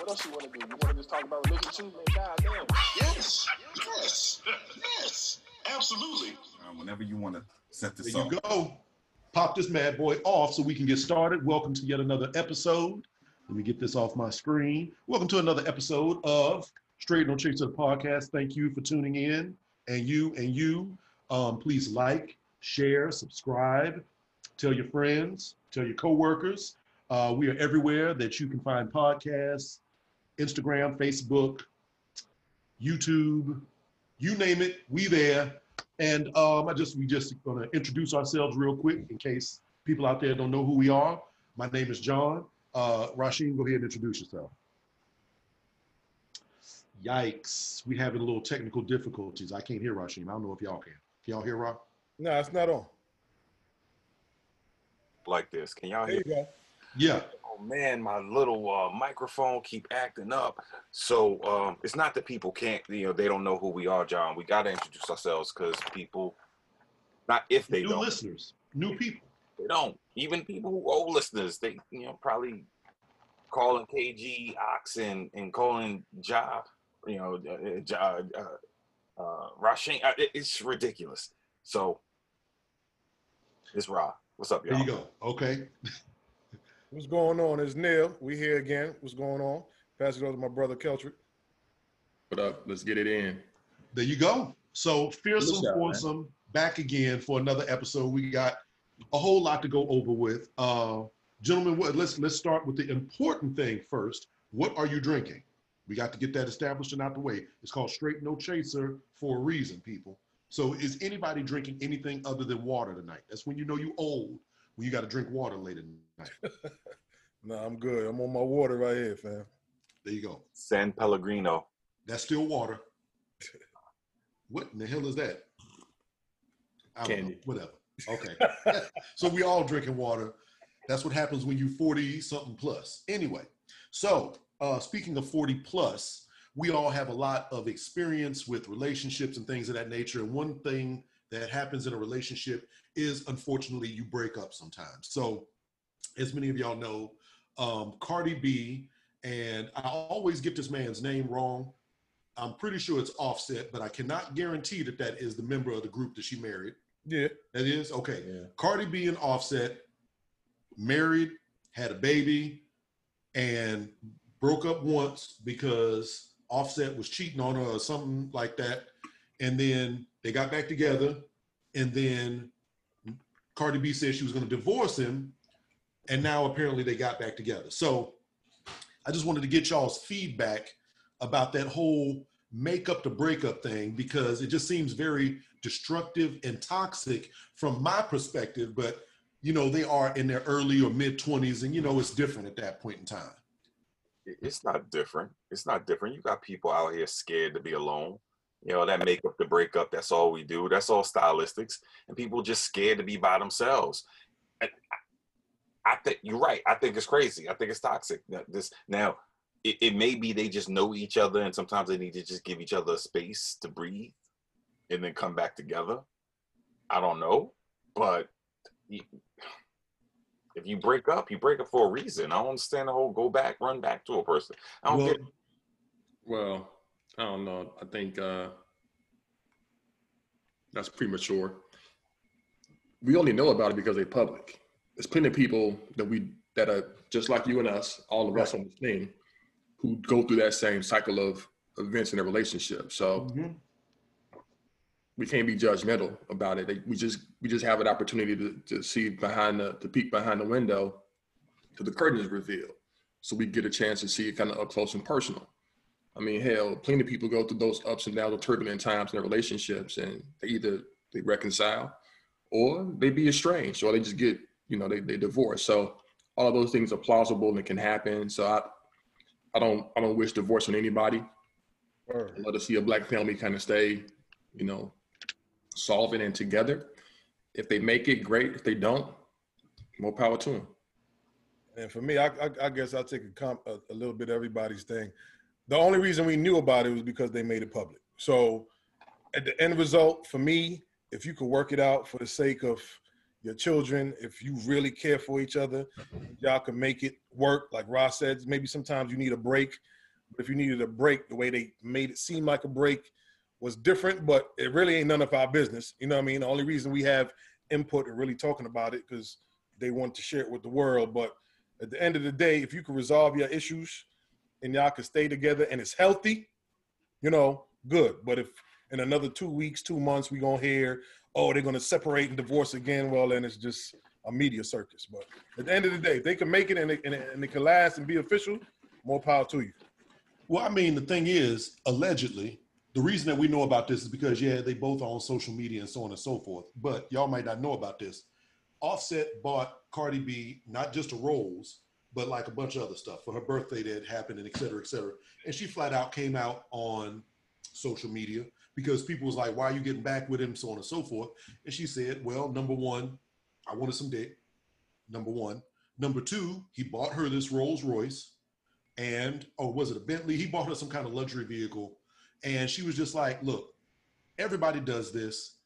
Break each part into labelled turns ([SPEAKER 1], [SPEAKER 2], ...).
[SPEAKER 1] what else you want to do? You want to just talk about religion too, man? God damn.
[SPEAKER 2] Yes. Yes. Yes. Absolutely.
[SPEAKER 3] Uh, whenever you want to set this
[SPEAKER 4] There
[SPEAKER 3] up.
[SPEAKER 4] you go. Pop this mad boy off so we can get started. Welcome to yet another episode. Let me get this off my screen. Welcome to another episode of Straight No Chase of the podcast. Thank you for tuning in. And you and you, um, please like, share, subscribe, tell your friends, tell your coworkers. Uh, we are everywhere that you can find podcasts, Instagram, Facebook, YouTube, you name it, we there. And um, I just we just gonna introduce ourselves real quick in case people out there don't know who we are. My name is John. Uh, Rasheen, go ahead and introduce yourself. Yikes, we having a little technical difficulties. I can't hear Rasheen. I don't know if y'all can. Can y'all hear Rock?
[SPEAKER 5] No, it's not on.
[SPEAKER 6] like this. Can y'all
[SPEAKER 5] There
[SPEAKER 6] hear?
[SPEAKER 5] you go.
[SPEAKER 4] Yeah.
[SPEAKER 6] Oh man, my little uh, microphone keep acting up. So um, it's not that people can't, you know, they don't know who we are, John. We got to introduce ourselves because people, not if they
[SPEAKER 4] new
[SPEAKER 6] don't.
[SPEAKER 4] New listeners, new people.
[SPEAKER 6] they don't. Even people who old listeners, they you know probably calling KG Oxen and calling Ja, you know, uh, Ja, uh, uh. Uh, it's ridiculous. So it's raw. What's up, y'all?
[SPEAKER 4] Here you go. Okay.
[SPEAKER 5] What's going on? It's Neil. We here again. What's going on? Pass it over to my brother Keltrick.
[SPEAKER 7] What up? Let's get it in.
[SPEAKER 4] There you go. So fearsome,
[SPEAKER 7] Good job, man.
[SPEAKER 4] back again for another episode. We got a whole lot to go over with. Uh, gentlemen, what, let's let's start with the important thing first. What are you drinking? We got to get that established and out the way. It's called straight no chaser for a reason, people. So is anybody drinking anything other than water tonight? That's when you know you old. When you got to drink water later at night.
[SPEAKER 5] Nah, I'm good. I'm on my water right here, fam.
[SPEAKER 4] There you go.
[SPEAKER 6] San Pellegrino.
[SPEAKER 4] That's still water. What in the hell is that? I don't know.
[SPEAKER 7] Candy.
[SPEAKER 4] Whatever. Okay. so we all drinking water. That's what happens when you 40 something plus. Anyway, so uh, speaking of 40 plus, we all have a lot of experience with relationships and things of that nature. And one thing that happens in a relationship is unfortunately you break up sometimes. So as many of y'all know, um, Cardi B, and I always get this man's name wrong. I'm pretty sure it's Offset, but I cannot guarantee that that is the member of the group that she married.
[SPEAKER 5] Yeah.
[SPEAKER 4] That is okay.
[SPEAKER 5] Yeah.
[SPEAKER 4] Cardi B and Offset married, had a baby, and broke up once because Offset was cheating on her or something like that. And then they got back together, and then Cardi B said she was going to divorce him, and now apparently they got back together. So I just wanted to get y'all's feedback about that whole make up to breakup thing because it just seems very destructive and toxic from my perspective. But you know, they are in their early or mid 20s, and you know, it's different at that point in time.
[SPEAKER 6] it's not different. It's not different. You got people out here scared to be alone. You know, that make up the breakup, that's all we do. That's all stylistics. And people just scared to be by themselves. And I, think you're right. I think it's crazy. I think it's toxic. That This now it, it may be they just know each other and sometimes they need to just give each other space to breathe and then come back together. I don't know. But if you break up, you break up for a reason. I don't understand the whole go back, run back to a person. I don't
[SPEAKER 4] Well,
[SPEAKER 6] get
[SPEAKER 7] Well, I don't know. I think uh, that's premature. We only know about it because they're public. There's plenty of people that we that are just like you and us, all of us on this team, who go through that same cycle of events in a relationship. So
[SPEAKER 4] Mhm.
[SPEAKER 7] we can't be judgmental about it. We just we just have an opportunity to, to see behind the to peek behind the window till the curtain is revealed. So we get a chance to see it kind of up close and personal. I mean, hell, plenty of people go through those ups and downs of turbulent times in their relationships and they either they reconcile or they be estranged or they just get, you know, they, they divorce. So all of those things are plausible and can happen. So I I don't I don't wish divorce on anybody.
[SPEAKER 5] Word.
[SPEAKER 7] I'd love to see a black family kind of stay, you know, solvent and together. If they make it, great. If they don't, more power to them.
[SPEAKER 5] And for me, I, I, I guess I'll take a, comp, a, a little bit of everybody's thing. The only reason we knew about it was because they made it public. So at the end result, for me, if you could work it out for the sake of your children, if you really care for each other, y'all can make it work. Like Ross said, maybe sometimes you need a break. But if you needed a break, the way they made it seem like a break was different, but it really ain't none of our business. You know what I mean? The only reason we have input and really talking about it because they want to share it with the world. But at the end of the day, if you can resolve your issues and y'all can stay together and it's healthy, you know, good. But if in another two weeks, two months, we gonna hear, oh, they're gonna separate and divorce again, well, then it's just a media circus. But at the end of the day, they can make it and it, and it, and it can last and be official, more power to you.
[SPEAKER 4] Well, I mean, the thing is, allegedly, the reason that we know about this is because, yeah, they both are on social media and so on and so forth. But y'all might not know about this. Offset bought Cardi B not just a rose, but like a bunch of other stuff for her birthday that happened and et cetera, et cetera. And she flat out came out on social media because people was like, why are you getting back with him, so on and so forth. And she said, well, number one, I wanted some dick. Number one. Number two, he bought her this Rolls Royce and, or was it a Bentley? He bought her some kind of luxury vehicle. And she was just like, look, everybody does this.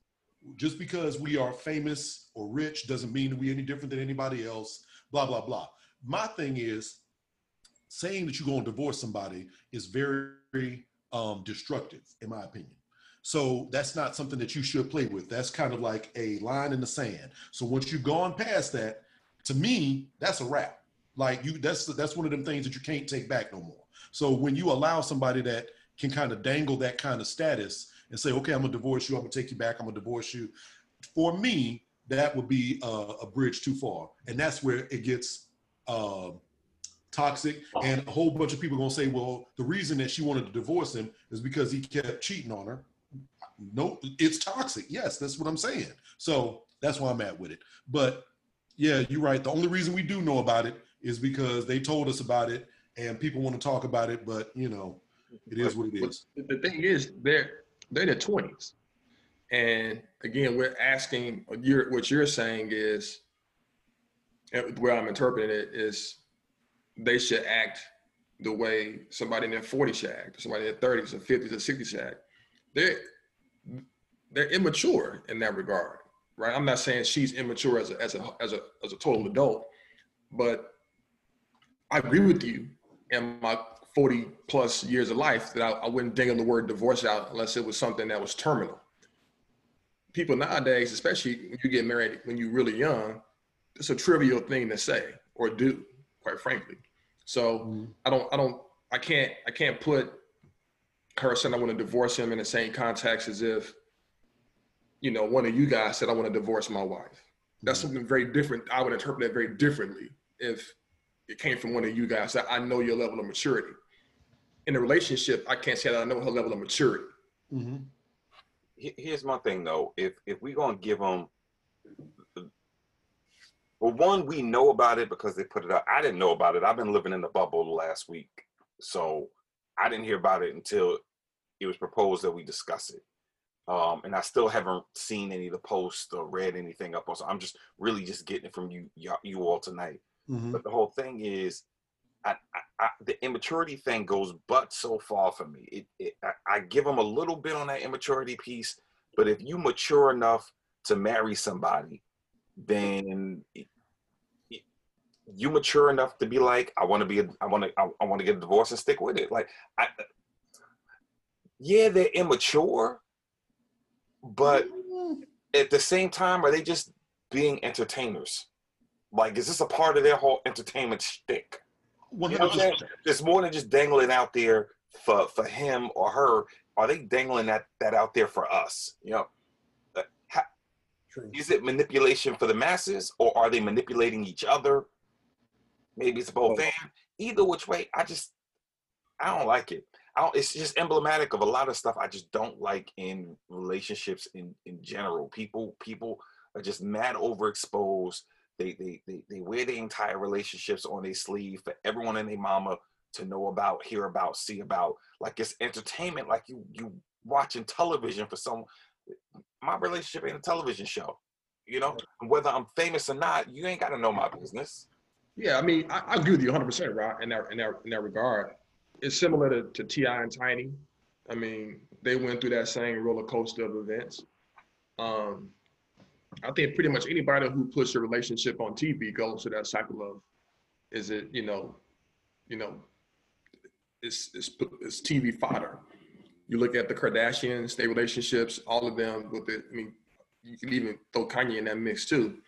[SPEAKER 4] Just because we are famous or rich doesn't mean that we're any different than anybody else, blah, blah, blah. My thing is saying that you're going to divorce somebody is very um, destructive, in my opinion. So that's not something that you should play with. That's kind of like a line in the sand. So once you've gone past that, to me, that's a wrap. Like you, that's that's one of them things that you can't take back no more. So when you allow somebody that can kind of dangle that kind of status and say, okay, I'm gonna divorce you, I'm gonna take you back, I'm gonna divorce you. For me, that would be a, a bridge too far, and that's where it gets uh, toxic. And a whole bunch of people are gonna say, well, the reason that she wanted to divorce him is because he kept cheating on her. No, it's toxic. Yes, that's what I'm saying. So that's why I'm at with it. But yeah, you're right. The only reason we do know about it is because they told us about it and people want to talk about it, but you know, it is what it is.
[SPEAKER 7] But the thing is, they're they're in their twenties, and again, we're asking. You're, what you're saying is, and where I'm interpreting it is, they should act the way somebody in their 40s should act, somebody in their 30s or 50s or 60s should act. They're they're immature in that regard, right? I'm not saying she's immature as a as a as a as a total adult, but I agree with you. In my 40 plus years of life, that I, I wouldn't ding the word divorce out unless it was something that was terminal. People nowadays, especially when you get married when you're really young, it's a trivial thing to say or do, quite frankly. So I don't, I don't, I can't, I can't put her saying I want to divorce him in the same context as if, you know, one of you guys said I want to divorce my wife. That's something very different. I would interpret that very differently if it came from one of you guys. That I know your level of maturity. In a relationship, I can't say that I know her level of maturity.
[SPEAKER 4] Mhm.
[SPEAKER 6] Here's my thing though. If if we're gonna give them, well, one we know about it because they put it out. I didn't know about it. I've been living in the bubble the last week, so I didn't hear about it until it was proposed that we discuss it. Um, and I still haven't seen any of the posts or read anything up on. So I'm just really just getting it from you, you all tonight.
[SPEAKER 4] Mhm.
[SPEAKER 6] But the whole thing is, I, I, I, the immaturity thing goes but so far for me. It, it I, I give them a little bit on that immaturity piece, but if you mature enough to marry somebody, then it- it- you mature enough to be like, I want to be, a, I want to, I, I want to get a divorce and stick with it. Like, I, yeah, they're immature, but mm. at the same time, are they just being entertainers? Like, is this a part of their whole entertainment shtick?
[SPEAKER 4] One
[SPEAKER 6] You know
[SPEAKER 4] hundred
[SPEAKER 6] what I'm saying?
[SPEAKER 4] percent.
[SPEAKER 6] It's more than just dangling out there for for him or her. Are they dangling that that out there for us? You know, ha-
[SPEAKER 5] True.
[SPEAKER 6] is it manipulation for the masses or are they manipulating each other? Maybe it's both. And either which way, I just I don't like it. I don't, it's just emblematic of a lot of stuff I just don't like in relationships in in general. People people are just mad overexposed. They they they, they wear their entire relationships on their sleeve for everyone and their mama to know about, hear about, see about. Like it's entertainment, like you you watching television for some. My relationship ain't a television show, you know. Whether I'm famous or not, you ain't got to know my business.
[SPEAKER 7] Yeah, I mean, I, I agree with you 100, percent right? In that in that in that regard, it's similar to, to T.I. and Tiny. I mean, they went through that same roller coaster of events. Um, I think pretty much anybody who puts a relationship on TV goes through that cycle of, is it you know, you know, it's it's it's TV fodder. You look at the Kardashians, their relationships, all of them with it. I mean, you can even throw Kanye in that mix too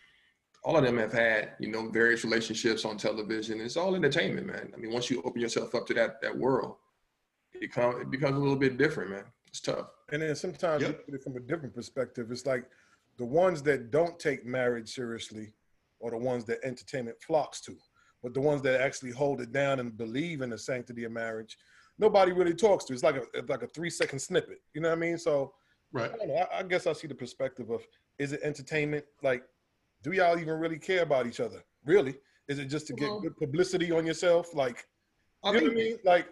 [SPEAKER 7] all of them have had, you know, various relationships on television. It's all entertainment, man. I mean, once you open yourself up to that that world, it, come, it becomes a little bit different, man. It's tough.
[SPEAKER 5] And then sometimes
[SPEAKER 4] Yep.
[SPEAKER 5] you put it from a different perspective. It's like the ones that don't take marriage seriously are the ones that entertainment flocks to. But the ones that actually hold it down and believe in the sanctity of marriage, nobody really talks to. It's like a it's like a three second snippet. You know what I mean? So
[SPEAKER 4] Right.
[SPEAKER 5] I don't know. I, I guess I see the perspective of is it entertainment? Like, do y'all even really care about each other? Really? Is it just to get
[SPEAKER 7] Well-
[SPEAKER 5] good publicity on yourself? Like,
[SPEAKER 7] I
[SPEAKER 5] you know
[SPEAKER 7] think,
[SPEAKER 5] what I mean? Like,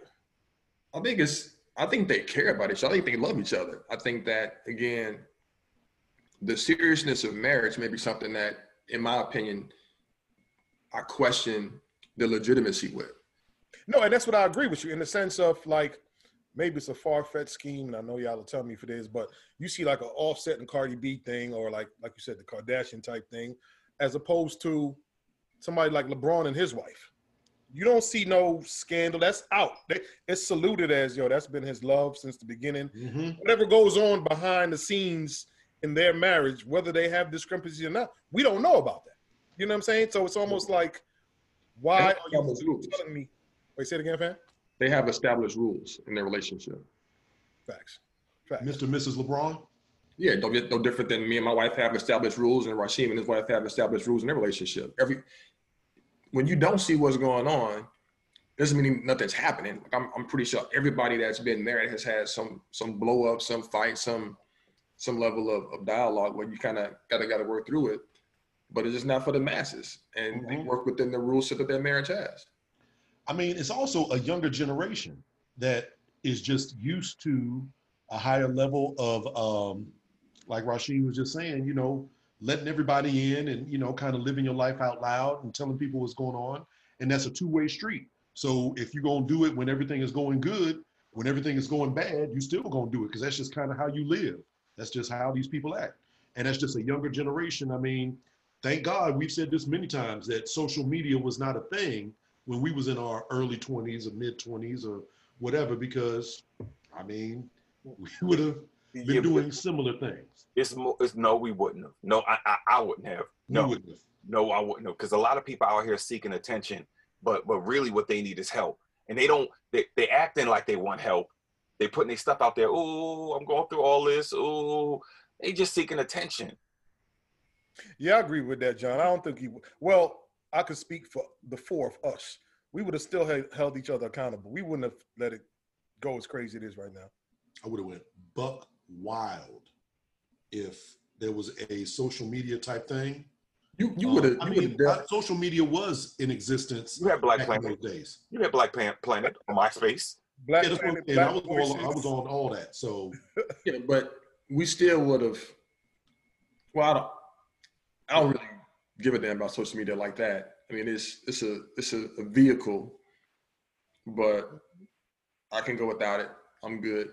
[SPEAKER 7] I think it's. I think they care about each other. I think they love each other. I think that again, the seriousness of marriage may be something that, in my opinion, I question the legitimacy with.
[SPEAKER 5] No, and that's what I agree with you in the sense of like maybe it's a far fetched scheme, and I know y'all will tell me if it is, but you see like an Offset and Cardi B thing, or like like you said, the Kardashian type thing, as opposed to somebody like LeBron and his wife. You don't see no scandal. That's out. It's saluted as yo. That's been his love since the beginning.
[SPEAKER 4] hmm
[SPEAKER 5] Whatever goes on behind the scenes in their marriage, whether they have discrepancies or not, we don't know about that. You know what I'm saying? So it's almost like, why are you telling me? Wait, say it again, fam.
[SPEAKER 7] They have established rules in their relationship.
[SPEAKER 5] Facts. Facts.
[SPEAKER 4] Mr. and Mrs. LeBron.
[SPEAKER 7] Yeah, no, no different than me and my wife have established rules, and Rashim and his wife have established rules in their relationship. Every when you don't see what's going on, doesn't mean nothing's happening. Like I'm, I'm pretty sure everybody that's been married has had some some blow up, some fight, some some level of, of dialogue where you kind of gotta gotta work through it. But it's just not for the masses, and they
[SPEAKER 4] Mhm.
[SPEAKER 7] work within the rules that their marriage has.
[SPEAKER 4] I mean, it's also a younger generation that is just used to a higher level of, um, like Rashid was just saying, you know, letting everybody in and, you know, kind of living your life out loud and telling people what's going on. And that's a two way street. So if you're going to do it when everything is going good, when everything is going bad, you're still going to do it because that's just kind of how you live. That's just how these people act. And that's just a younger generation. I mean, thank God we've said this many times that social media was not a thing when we was in our early 20s or mid 20s or whatever because i mean we would have been
[SPEAKER 6] Yeah,
[SPEAKER 4] doing similar things
[SPEAKER 6] it's more. It's no, we wouldn't have. No, I, I, I wouldn't have.
[SPEAKER 4] we
[SPEAKER 6] No,
[SPEAKER 4] wouldn't have.
[SPEAKER 6] no, I wouldn't have. Because a lot of people out here seeking attention, but but really what they need is help, and they don't. They they acting like they want help. They putting their stuff out there. Oh, I'm going through all this. Oh, they just seeking attention.
[SPEAKER 5] Yeah, I agree with that, John. I don't think he. Well, I could speak for the four of us. We would have still held, held each other accountable. We wouldn't have let it go as crazy as it is right now.
[SPEAKER 4] i would have went buck wild if there was a social media type thing
[SPEAKER 7] You you
[SPEAKER 4] Um,
[SPEAKER 7] would have
[SPEAKER 4] i mean
[SPEAKER 7] would
[SPEAKER 4] uh, social media was in existence
[SPEAKER 6] You had Black
[SPEAKER 4] back in
[SPEAKER 6] Planet.
[SPEAKER 4] those days
[SPEAKER 6] You had Black Pan- Planet on MySpace.
[SPEAKER 5] Black
[SPEAKER 4] yeah, I'm
[SPEAKER 5] Planet,
[SPEAKER 4] saying. I,
[SPEAKER 5] Black
[SPEAKER 4] was on, I was on all that so
[SPEAKER 7] Yeah, but we still would have. Well, I don't. I don't really give a damn about social media like that. I mean, it's it's a it's a, a vehicle, but I can go without it. I'm good.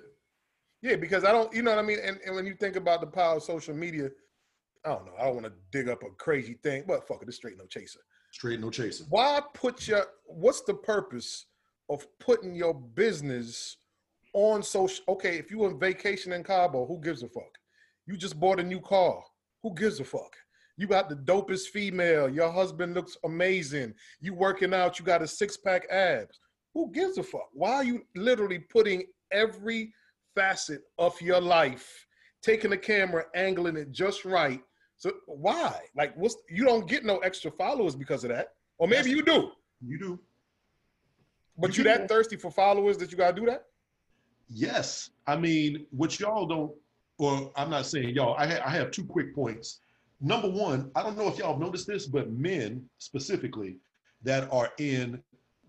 [SPEAKER 5] Yeah, because I don't, you know what I mean? And, and when you think about the power of social media, I don't know. I don't want to dig up a crazy thing, but fuck it, it's straight no chaser.
[SPEAKER 4] straight no chaser.
[SPEAKER 5] Why put your, what's the purpose of putting your business on social? Okay, if you on vacation in Cabo, who gives a fuck? You just bought a new car. Who gives a fuck? You got the dopest female. Your husband looks amazing. You working out. You got a six pack abs. Who gives a fuck? Why are you literally putting every facet of your life, taking the camera, angling it just right? So why? Like, what's you don't get no extra followers because of that, or maybe you do,
[SPEAKER 4] you do
[SPEAKER 5] but
[SPEAKER 4] You
[SPEAKER 5] you that thirsty for followers that you gotta do that?
[SPEAKER 4] Yes, I mean, what y'all don't, or I'm not saying y'all. I, ha- I have two quick points. Number one, I don't know if y'all have noticed this, but men specifically that are in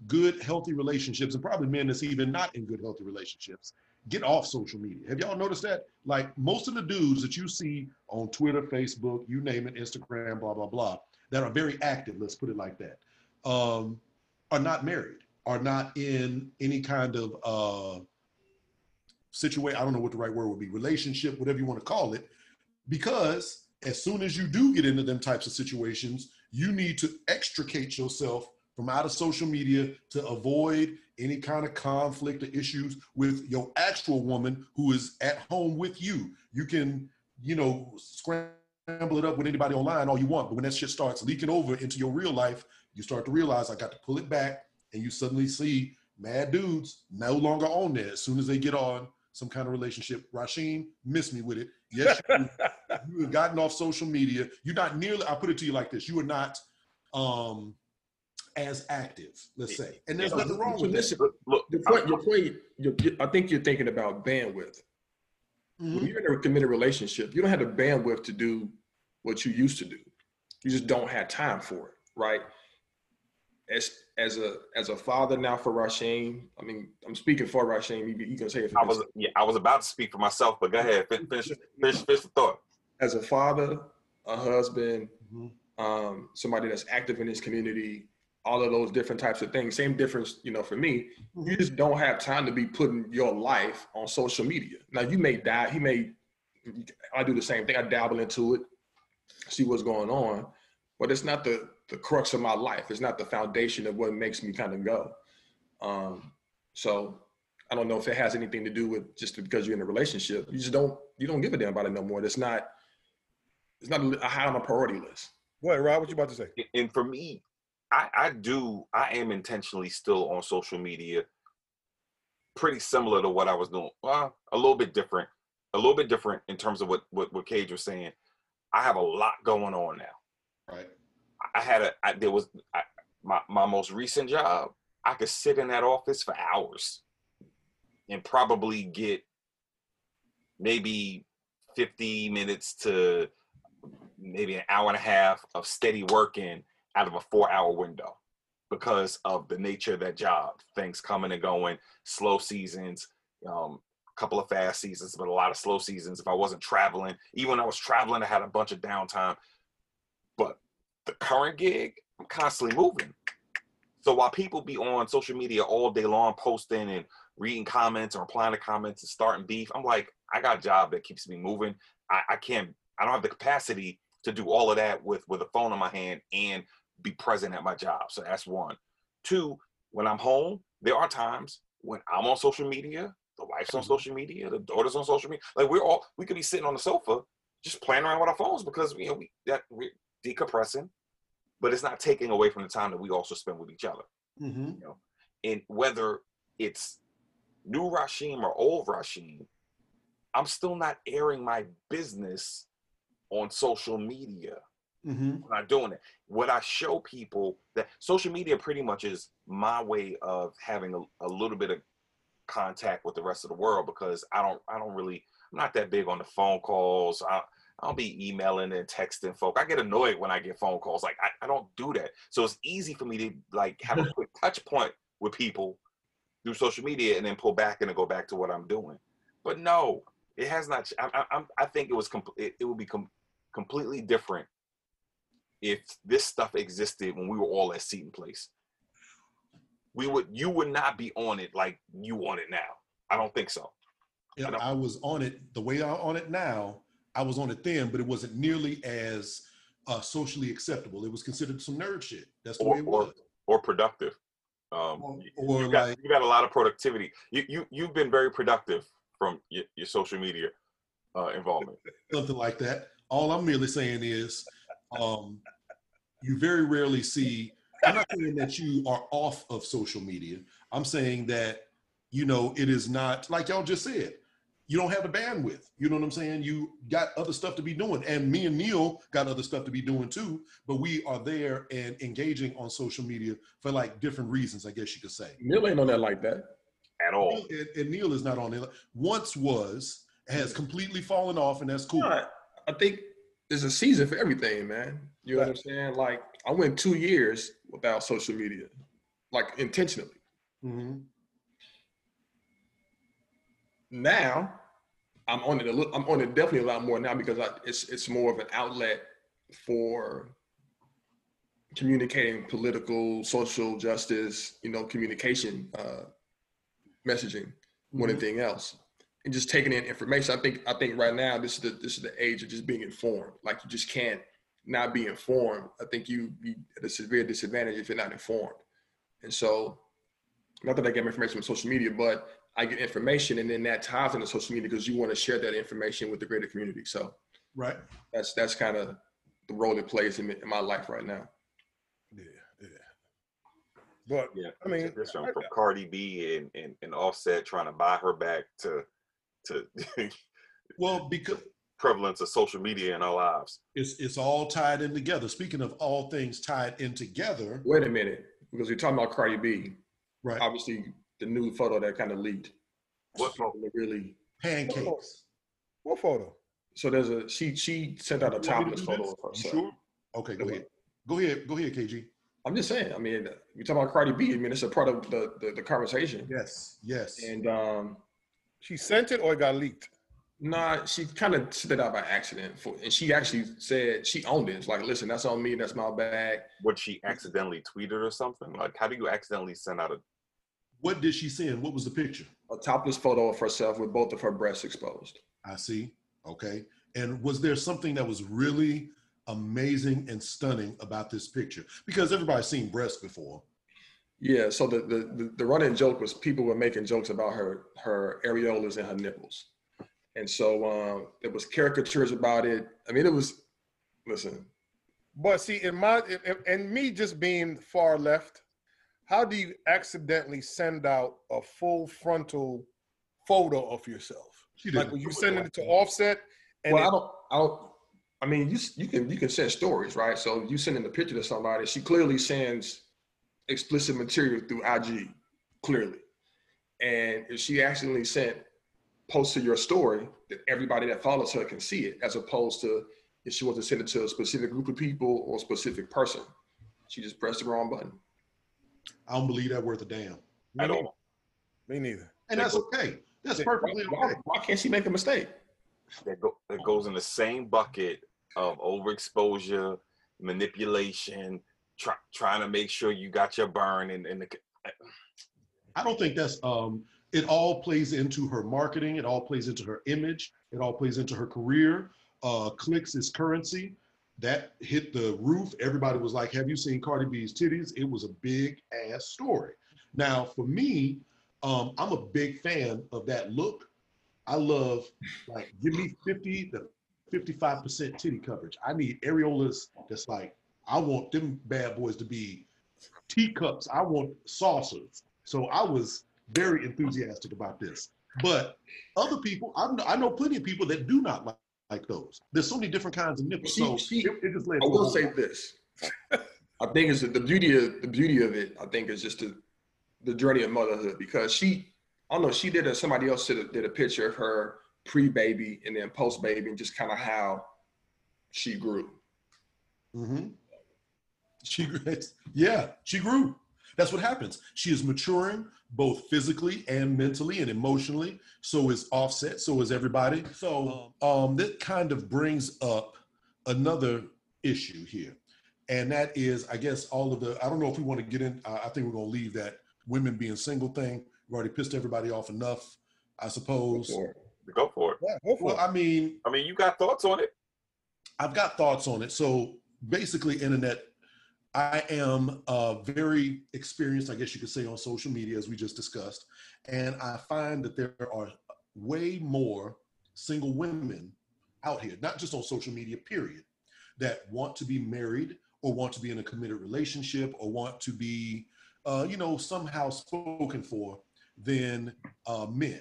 [SPEAKER 4] good, healthy relationships, and probably men that's even not in good, healthy relationships, get off social media. Have y'all noticed that? Like most of the dudes that you see on Twitter, Facebook, you name it, Instagram, blah, blah, blah, that are very active, let's put it like that, um, are not married, are not in any kind of uh, situation. I don't know what the right word would be, relationship, whatever you want to call it, because as soon as you do get into them types of situations, you need to extricate yourself from out of social media to avoid any kind of conflict or issues with your actual woman who is at home with you. You can, you know, scramble it up with anybody online all you want, but when that shit starts leaking over into your real life, you start to realize I got to pull it back, and you suddenly see mad dudes no longer on there as soon as they get on some kind of relationship. Rasheen, miss me with it. Yes, you, have gotten off social media. You're not nearly. I put it to you like this: you are not um as active, let's say, and there's nothing wrong with that.
[SPEAKER 6] Look,
[SPEAKER 7] Your point, your point, I think you're thinking about bandwidth. When
[SPEAKER 4] Mhm.
[SPEAKER 7] you're in a committed relationship, you don't have the bandwidth to do what you used to do. You just don't have time for it, right? As as a as a father now for Rasheen, I mean, I'm speaking for Rasheen. You, you can say it. For
[SPEAKER 6] I was yeah, I was about to speak for myself, but go ahead, finish finish finish, finish the thought.
[SPEAKER 7] As a father, a husband,
[SPEAKER 4] Mhm.
[SPEAKER 7] um, somebody that's active in his community, all of those different types of things. Same difference, you know, for me. You just don't have time to be putting your life on social media. Now you may die. He may. I do the same thing. I dabble into it, see what's going on, but it's not the the crux of my life. It's not the foundation of what makes me kind of go. Um, so I don't know if it has anything to do with just because you're in a relationship. You just don't you don't give a damn about it no more. It's not it's not a high on my priority list.
[SPEAKER 5] What, Rob? What you about to say?
[SPEAKER 6] And for me, I, I do I am intentionally still on social media, pretty similar to what I was doing. Well, a little bit different, a little bit different in terms of what what, what Cage was saying. I have a lot going on now.
[SPEAKER 4] Right.
[SPEAKER 6] I had a I, there was I, my my most recent job. I could sit in that office for hours and probably get maybe 50 minutes to maybe an hour and a half of steady working out of a four hour window because of the nature of that job. Things coming and going, slow seasons, um, a couple of fast seasons, but a lot of slow seasons. If I wasn't traveling, even when I was traveling, I had a bunch of downtime. But the current gig, I'm constantly moving. So while people be on social media all day long, posting and reading comments and replying to comments and starting beef, I'm like, I got a job that keeps me moving. I, I can't, I don't have the capacity to do all of that with with a phone in my hand and be present at my job. So that's one. Two, when I'm home, there are times when I'm on social media, the wife's on social media, the daughter's on social media. Like we're all we could be sitting on the sofa just playing around with our phones because you know we that we're decompressing, but it's not taking away from the time that we also spend with each other.
[SPEAKER 4] Mhm.
[SPEAKER 6] And whether it's new Rashim or old Rashim, I'm still not airing my business on social media.
[SPEAKER 4] Mhm.
[SPEAKER 6] I'm not doing it. What I show people that social media pretty much is my way of having a, a little bit of contact with the rest of the world because I don't I don't really I'm not that big on the phone calls. I I'll be emailing and texting folk. I get annoyed when I get phone calls. Like I, I don't do that. So it's easy for me to like have a quick touch point with people through social media and then pull back and go back to what I'm doing. But no, it has not. I, I, I'm- I think it was com- it, it would be com- completely different if this stuff existed when we were all at Seton Place. We would you would not be on it like you on it now. I don't think so.
[SPEAKER 4] Yeah,
[SPEAKER 6] I
[SPEAKER 4] I was on it the way I'm on it now. I was on it then, but it wasn't nearly as uh, socially acceptable. It was considered some nerd shit. That's the
[SPEAKER 6] Or-
[SPEAKER 4] way it
[SPEAKER 6] or-
[SPEAKER 4] was.
[SPEAKER 6] Or productive. Um,
[SPEAKER 4] Or,
[SPEAKER 6] you-
[SPEAKER 4] or
[SPEAKER 6] you got,
[SPEAKER 4] like,
[SPEAKER 6] you got a lot of productivity. You you you've been very productive from your, your social media uh, involvement.
[SPEAKER 4] something like that. All I'm merely saying is, um, you very rarely see. I'm not saying that you are off of social media. I'm saying that you know it is not like y'all just said. You don't have the bandwidth. You know what I'm saying? You got other stuff to be doing, and me and Neil got other stuff to be doing too. But we are there and engaging on social media for like different reasons, I guess you could say.
[SPEAKER 7] Neil ain't on that like that.
[SPEAKER 6] At all.
[SPEAKER 4] And, and Neil is not on it. Once was has completely fallen off, and that's cool.
[SPEAKER 7] I, I think there's a season for everything, man. You know what I'm saying? Like I went two years without social media. like intentionally.
[SPEAKER 4] hmm
[SPEAKER 7] Now, I'm on it a little. I'm on it definitely a lot more now because I, it's it's more of an outlet for communicating political, social justice, you know, communication, uh, messaging more than anything else, and just taking in information. I think I think right now this is the this is the age of just being informed. Like you just can't not be informed. I think you you at a severe disadvantage if you're not informed. And so, not that I get information from social media, but I get information, and then that ties into social media because you want to share that information with the greater community. So
[SPEAKER 4] Right.
[SPEAKER 7] that's that's kind of the role it plays in, in my life right now.
[SPEAKER 5] Yeah, yeah. But
[SPEAKER 6] Yeah,
[SPEAKER 5] I mean,
[SPEAKER 6] this from, from Cardi B and, and, and Offset trying to buy her back to to
[SPEAKER 4] Well, because
[SPEAKER 6] prevalence of social media in our lives.
[SPEAKER 4] it's it's all tied in together. Speaking of all things tied in together,
[SPEAKER 7] Wait a minute, because we're talking about Cardi B.
[SPEAKER 4] right?
[SPEAKER 7] Obviously, the new photo that kind of leaked.
[SPEAKER 6] What
[SPEAKER 7] People are really?
[SPEAKER 4] Pancakes.
[SPEAKER 5] what photo?
[SPEAKER 7] So there's a she she sent out a
[SPEAKER 4] You want me to
[SPEAKER 7] topless photo of
[SPEAKER 4] You
[SPEAKER 7] herself.
[SPEAKER 4] sure? Okay, go ahead. Go ahead. Go ahead, KG.
[SPEAKER 7] I'm just saying. I mean, we talking about Cardi B. I mean, it's a part of the the, the conversation.
[SPEAKER 4] Yes. Yes.
[SPEAKER 7] And um,
[SPEAKER 5] She sent it or it got leaked?
[SPEAKER 7] nah, she kind of sent it out by accident. For, and she actually said she owned it. It's like, listen, that's on me. That's my bag.
[SPEAKER 6] Would she accidentally tweet it or something? Like, how do you accidentally send out a?
[SPEAKER 4] What did she send? What was the picture?
[SPEAKER 7] A topless photo of herself with both of her breasts exposed.
[SPEAKER 4] I see. Okay. And was there something that was really amazing and stunning about this picture? Because everybody's seen breasts before.
[SPEAKER 7] Yeah, so the, the the the running joke was people were making jokes about her her areolas and her nipples, and so um, there was caricatures about it. I mean, it was listen.
[SPEAKER 5] But see, in my in, in me just being far left, how do you accidentally send out a full frontal photo of yourself?
[SPEAKER 4] She
[SPEAKER 5] Like
[SPEAKER 4] didn't.
[SPEAKER 5] when you send it to Offset, and
[SPEAKER 7] well,
[SPEAKER 5] it-
[SPEAKER 7] I don't. I don't. I mean, you you can you can send stories, right? So you sending a picture to somebody, she clearly sends explicit material through IG, clearly, and if she accidentally sent post to your story, that everybody that follows her can see it, as opposed to if she wants to send it to a specific group of people or a specific person, she just pressed the wrong button.
[SPEAKER 4] I don't believe that worth a damn.
[SPEAKER 6] At all.
[SPEAKER 5] me neither.
[SPEAKER 4] And that's okay. That's
[SPEAKER 5] Yeah,
[SPEAKER 4] perfectly
[SPEAKER 7] Why,
[SPEAKER 4] okay.
[SPEAKER 7] why can't she make a mistake?
[SPEAKER 6] That, go, that goes in the same bucket of overexposure, manipulation, try, trying to make sure you got your burn, and, and the,
[SPEAKER 4] I don't think that's um it all plays into her marketing, it all plays into her image, it all plays into her career. Uh clicks is currency. That hit the roof. Everybody was like, Have you seen Cardi B's titties? It was a big ass story. Now, for me, um, I'm a big fan of that look. I love like give me 50 to 55% titty coverage. I need areolas that's like, I want them bad boys to be teacups. I want saucers. So I was very enthusiastic about this. But other people, I know, I know plenty of people that do not like, like those. There's so many different kinds of nipples.
[SPEAKER 7] She,
[SPEAKER 4] so
[SPEAKER 7] she,
[SPEAKER 4] it, it, just led
[SPEAKER 7] I will say this. I think is the beauty of the beauty of it. I think is just the the journey of motherhood because she, I don't know, she did a somebody else did a, did a picture of her pre baby and then post baby and just kind of how she grew.
[SPEAKER 4] hmm She, yeah, she grew. That's what happens. She is maturing both physically and mentally and emotionally. So is Offset. So is everybody. So um, that kind of brings up another issue here, and that is, I guess, all of the. I don't know if we want to get in. Uh, I think we're going to leave that women being single thing. We've already pissed everybody off enough, I suppose.
[SPEAKER 6] go for it.
[SPEAKER 5] Yeah, go for
[SPEAKER 4] Well,
[SPEAKER 5] it.
[SPEAKER 4] I mean,
[SPEAKER 6] I mean, you got thoughts on it?
[SPEAKER 4] I've got thoughts on it. So basically, internet, I am uh, very experienced, I guess you could say, on social media, as we just discussed. And I find that there are way more single women out here, not just on social media, period, that want to be married or want to be in a committed relationship or want to be, uh, you know, somehow spoken for than uh, men.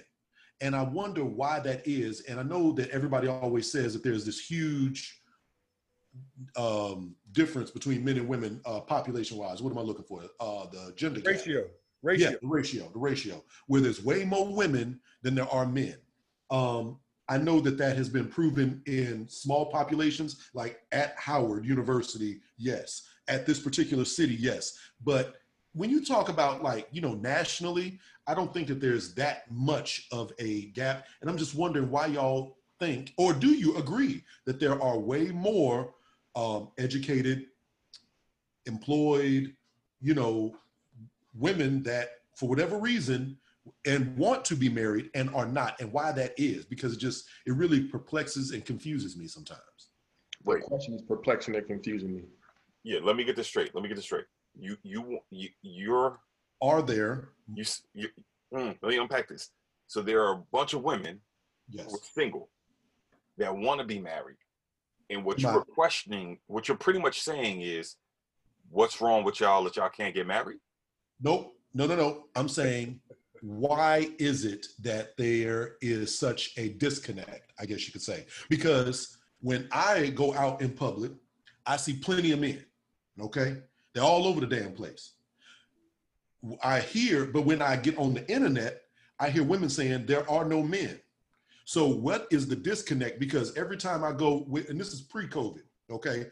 [SPEAKER 4] And I wonder why that is. And I know that everybody always says that there's this huge um, difference between men and women uh, population wise. What am I looking for? Uh, the gender gap.
[SPEAKER 5] ratio, ratio.
[SPEAKER 4] Yeah, the ratio, the ratio, where there's way more women than there are men. Um, I know that that has been proven in small populations, like at Howard University, yes. At this particular city, yes. But when you talk about like you know nationally, I don't think that there's that much of a gap, and I'm just wondering why y'all think, or do you agree that there are way more um, educated, employed, you know, women that for whatever reason and want to be married and are not, and why that is? Because it just it really perplexes and confuses me sometimes.
[SPEAKER 7] The
[SPEAKER 6] Wait,
[SPEAKER 7] question is perplexing and confusing me.
[SPEAKER 6] yeah. Let me get this straight. Let me get this straight. You you you you're
[SPEAKER 4] Are there?
[SPEAKER 6] you, you mm, let me unpack this. So there are a bunch of women who
[SPEAKER 4] Yes.
[SPEAKER 6] are single that want to be married, and what you're questioning, what you're pretty much saying is, what's wrong with y'all that y'all can't get married?
[SPEAKER 4] Nope. No, no, no. I'm saying, why is it that there is such a disconnect? I guess you could say. Because when I go out in public, I see plenty of men. Okay. They're all over the damn place. I hear, but when I get on the internet, I hear women saying there are no men. So what is the disconnect? Because every time I go with, and this is pre-COVID, okay,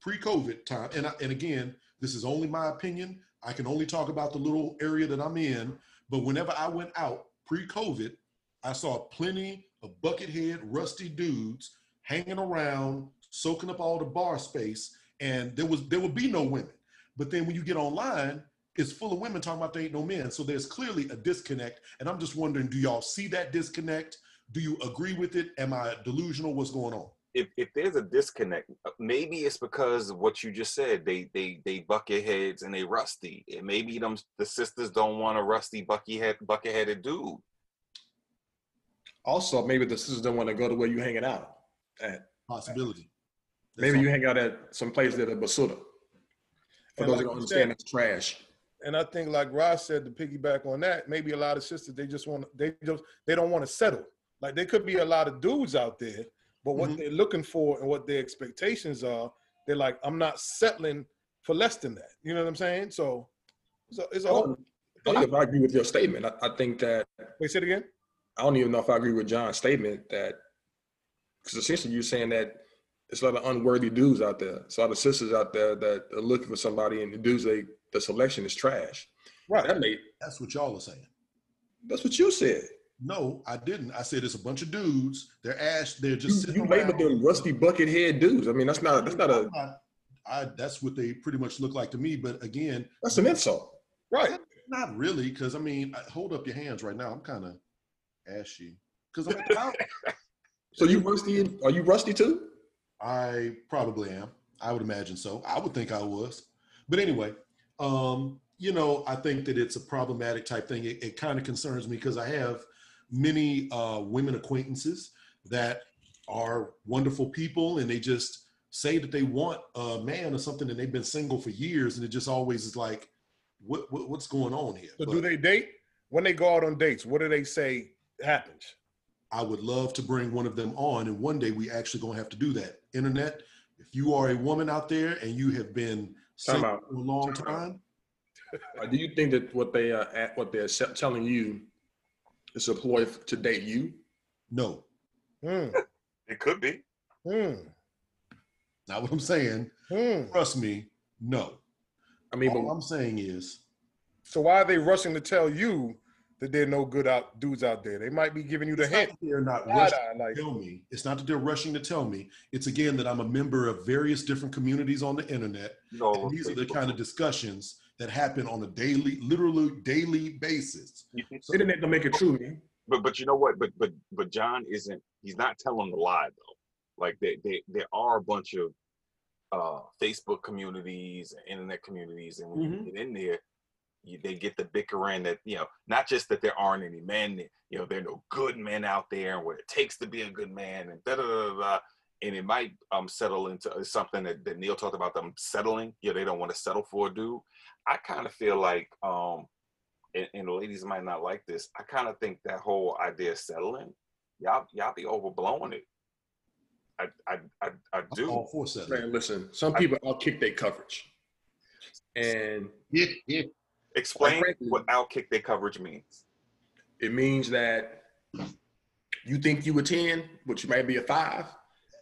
[SPEAKER 4] pre-COVID time, and I, and again, this is only my opinion. I can only talk about the little area that I'm in. But whenever I went out pre-COVID, I saw plenty of buckethead, rusty dudes hanging around, soaking up all the bar space, and there was there would be no women. But then when you get online, it's full of women talking about there ain't no men. So there's clearly a disconnect. And I'm just wondering, do y'all see that disconnect? Do you agree with it? Am I delusional? What's going on?
[SPEAKER 6] If if there's a disconnect, maybe it's because of what you just said. They they they bucket heads and they rusty. And maybe them the sisters don't want a rusty bucket head bucket headed dude.
[SPEAKER 7] Also, maybe the sisters don't want to go to where you hanging out at.
[SPEAKER 4] Possibility. That's
[SPEAKER 7] Maybe
[SPEAKER 4] all.
[SPEAKER 7] you hang out at some place that are basura. For
[SPEAKER 5] And
[SPEAKER 7] those
[SPEAKER 5] like
[SPEAKER 7] who don't understand,
[SPEAKER 5] said-
[SPEAKER 7] that's trash.
[SPEAKER 5] And I think, like Ross said, to piggyback on that, maybe a lot of sisters they just want they just they don't want to settle. Like there could be a lot of dudes out there, but what
[SPEAKER 4] Mhm.
[SPEAKER 5] they're looking for and what their expectations are, they're like, I'm not settling for less than that. You know what I'm saying? So it's a, it's a
[SPEAKER 7] I
[SPEAKER 5] whole.
[SPEAKER 7] don't, I don't know if I agree with your statement. I, I think that
[SPEAKER 5] Wait, say it again.
[SPEAKER 7] I don't even know if I agree with John's statement that because essentially you're saying that it's a lot of unworthy dudes out there. It's a lot of sisters out there that are looking for somebody, and the dudes they the selection is trash.
[SPEAKER 5] Right.
[SPEAKER 7] That made
[SPEAKER 4] That's what y'all are saying.
[SPEAKER 7] that's what you said.
[SPEAKER 4] No, I didn't. I said it's a bunch of dudes. They're ash. They're
[SPEAKER 7] You,
[SPEAKER 4] just sitting
[SPEAKER 7] you
[SPEAKER 4] around.
[SPEAKER 7] labeled them rusty bucket head dudes. I mean, that's not that's not a
[SPEAKER 4] I, that's what they pretty much look like to me. But again,
[SPEAKER 7] that's an insult.
[SPEAKER 5] Right.
[SPEAKER 4] not really, because I mean, hold up your hands right now. I'm kind of ashy because I'm.
[SPEAKER 7] So you rusty? Are you rusty too?
[SPEAKER 4] I probably am. I would imagine so. I would think I was. But anyway, um, you know, I think that it's a problematic type thing. It, it kind of concerns me because I have many uh, women acquaintances that are wonderful people and they just say that they want a man or something and they've been single for years and it just always is like, what, what what's going on here?
[SPEAKER 5] So
[SPEAKER 4] But
[SPEAKER 5] do they date? When they go out on dates, what do they say happens?
[SPEAKER 4] I would love to bring one of them on, and one day we actually gonna have to do that. Internet, if you are a woman out there and you have been single for a long
[SPEAKER 7] Time
[SPEAKER 4] time,
[SPEAKER 7] do you think that what they uh, at, what they're telling you is a ploy to date you?
[SPEAKER 4] no,
[SPEAKER 5] Hmm.
[SPEAKER 6] It could be.
[SPEAKER 5] Hmm.
[SPEAKER 4] not what I'm saying.
[SPEAKER 5] Hmm.
[SPEAKER 4] Trust me, no.
[SPEAKER 7] I mean,
[SPEAKER 4] All
[SPEAKER 7] but
[SPEAKER 4] I'm saying is,
[SPEAKER 5] So why are they rushing to tell you that there are no good out dudes out there? They might be giving you the
[SPEAKER 4] it's
[SPEAKER 5] hint.
[SPEAKER 4] they're not rushing
[SPEAKER 5] eye, like,
[SPEAKER 4] to tell me. It's not that they're rushing to tell me. It's again that I'm a member of various different communities on the internet.
[SPEAKER 6] No,
[SPEAKER 4] And these are the kind of discussions that happen on a daily, literally daily basis.
[SPEAKER 6] groups.
[SPEAKER 7] internet don't make it true, man.
[SPEAKER 6] but but you know what? But but but John isn't. He's not telling a lie though. Like there there there are a bunch of uh Facebook communities and internet communities, and when
[SPEAKER 4] Mhm.
[SPEAKER 6] you get in there, you, they get the bickering that you know not just that there aren't any men. You know there are no good men out there, and what it takes to be a good man, and da da da da. Da. And it might um settle into something that, that Neil talked about them settling. Yeah, they don't want to settle for a dude. I kind of feel like um and, and the ladies might not like this. I kind of think that whole idea of settling, y'all y'all be overblowing it. I I I, I
[SPEAKER 4] I'm
[SPEAKER 6] do.
[SPEAKER 4] all for settling.
[SPEAKER 7] Man, listen, some people I, outkick their coverage, and
[SPEAKER 4] Yeah, yeah.
[SPEAKER 6] Explain
[SPEAKER 7] frankly-
[SPEAKER 6] what outkick their coverage means.
[SPEAKER 7] it means that you think you a ten, but you might be a five,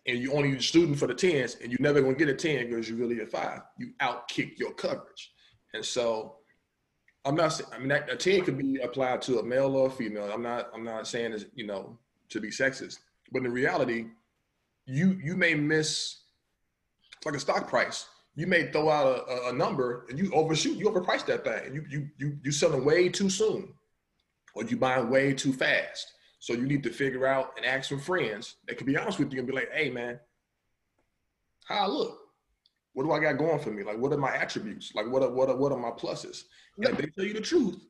[SPEAKER 7] and you only student for the tens, and you're never gonna get a ten because you're really a five. You outkick your coverage, and so I'm not. I mean, a ten could be applied to a male or a female. I'm not. I'm not saying it's you know to be sexist, but in reality, you you may miss it's like a stock price. You may throw out a, a, a number and you overshoot. You overprice that thing. You you you you selling way too soon, or you buying way too fast. So you need to figure out and ask some friends that can be honest with you and be like, hey man, how I look? What do I got going for me? Like, what are my attributes? Like, what are what are what are my pluses? And if they tell you the truth,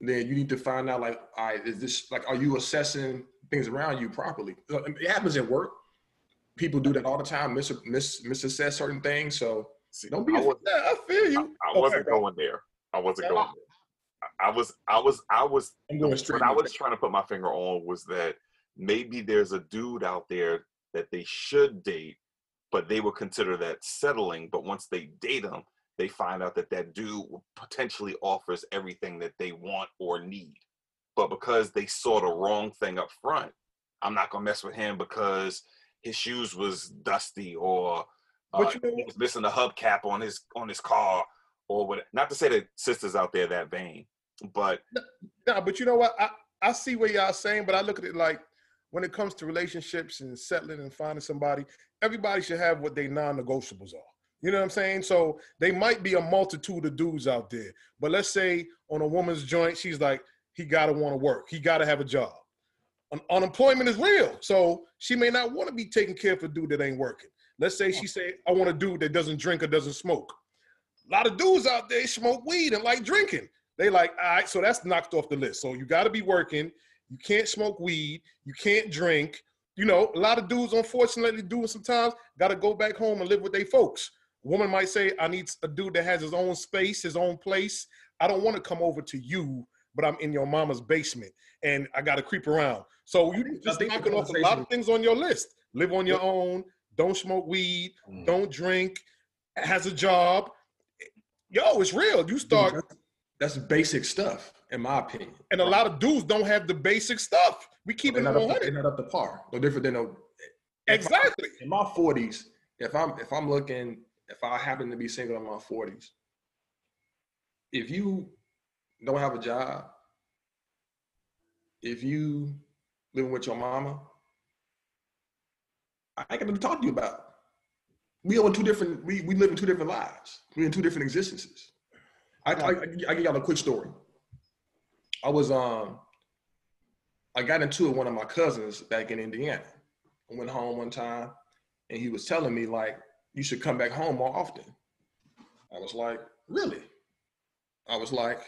[SPEAKER 7] then you need to find out like, all right, is this like, are you assessing things around you properly? Uh, It happens at work. People do that all the time, miss miss misassess certain things. So
[SPEAKER 6] See,
[SPEAKER 7] don't be.
[SPEAKER 6] I,
[SPEAKER 7] I,
[SPEAKER 6] was,
[SPEAKER 5] I feel you.
[SPEAKER 6] I wasn't going there. I wasn't going there. I was, I was, I was
[SPEAKER 7] I'm going straight.
[SPEAKER 6] what I was trying to put my finger on was that maybe there's a dude out there that they should date, but they would consider that settling. But once they date him, they find out that that dude potentially offers everything that they want or need. But because they saw the wrong thing up front, I'm not gonna mess with him because his shoes was dusty or uh, he was missing the hubcap on his on his car or what. Not to say that sisters out there that vain, but
[SPEAKER 5] Nah, but you know what? I, I see what y'all saying, but I look at it like when it comes to relationships and settling and finding somebody, everybody should have what they non-negotiables are. You know what I'm saying? So they might be a multitude of dudes out there, but let's say on a woman's joint, she's like, he gotta want to work, he gotta have a job. Un- unemployment is real, so she may not want to be taking care of a dude that ain't working. Let's say she say, I want a dude that doesn't drink or doesn't smoke. A lot of dudes out there smoke weed and like drinking. They like, all right, so that's knocked off the list. So you got to be working. You can't smoke weed. You can't drink. You know, a lot of dudes, unfortunately, do sometimes got to go back home and live with their folks. woman might say, I need a dude that has his own space, his own place. I don't want to come over to you, but I'm in your mama's basement and I got to creep around. So you just knocking off a lot of things on your list. Live on your own. Don't smoke weed.
[SPEAKER 6] Mm.
[SPEAKER 5] Don't drink. Has a job. Yo, it's real. You start
[SPEAKER 7] that's, basic stuff, in my opinion.
[SPEAKER 5] and a lot of dudes don't have the basic stuff. We keep
[SPEAKER 7] They're
[SPEAKER 5] it
[SPEAKER 7] not, up to,
[SPEAKER 5] 100.
[SPEAKER 7] they're not up to par. No different than a,
[SPEAKER 5] Exactly.
[SPEAKER 7] in my forties. If I'm if I'm looking, if I happen to be single in my forties, if you don't have a job, if you living with your mama, I ain't gonna talk to you about. We are in two different. We we live in two different lives. We in two different existences. I I, give y'all a quick story. I was um I got into it with one of my cousins back in Indiana. I went home one time and he was telling me like you should come back home more often. I was like, really? I was like,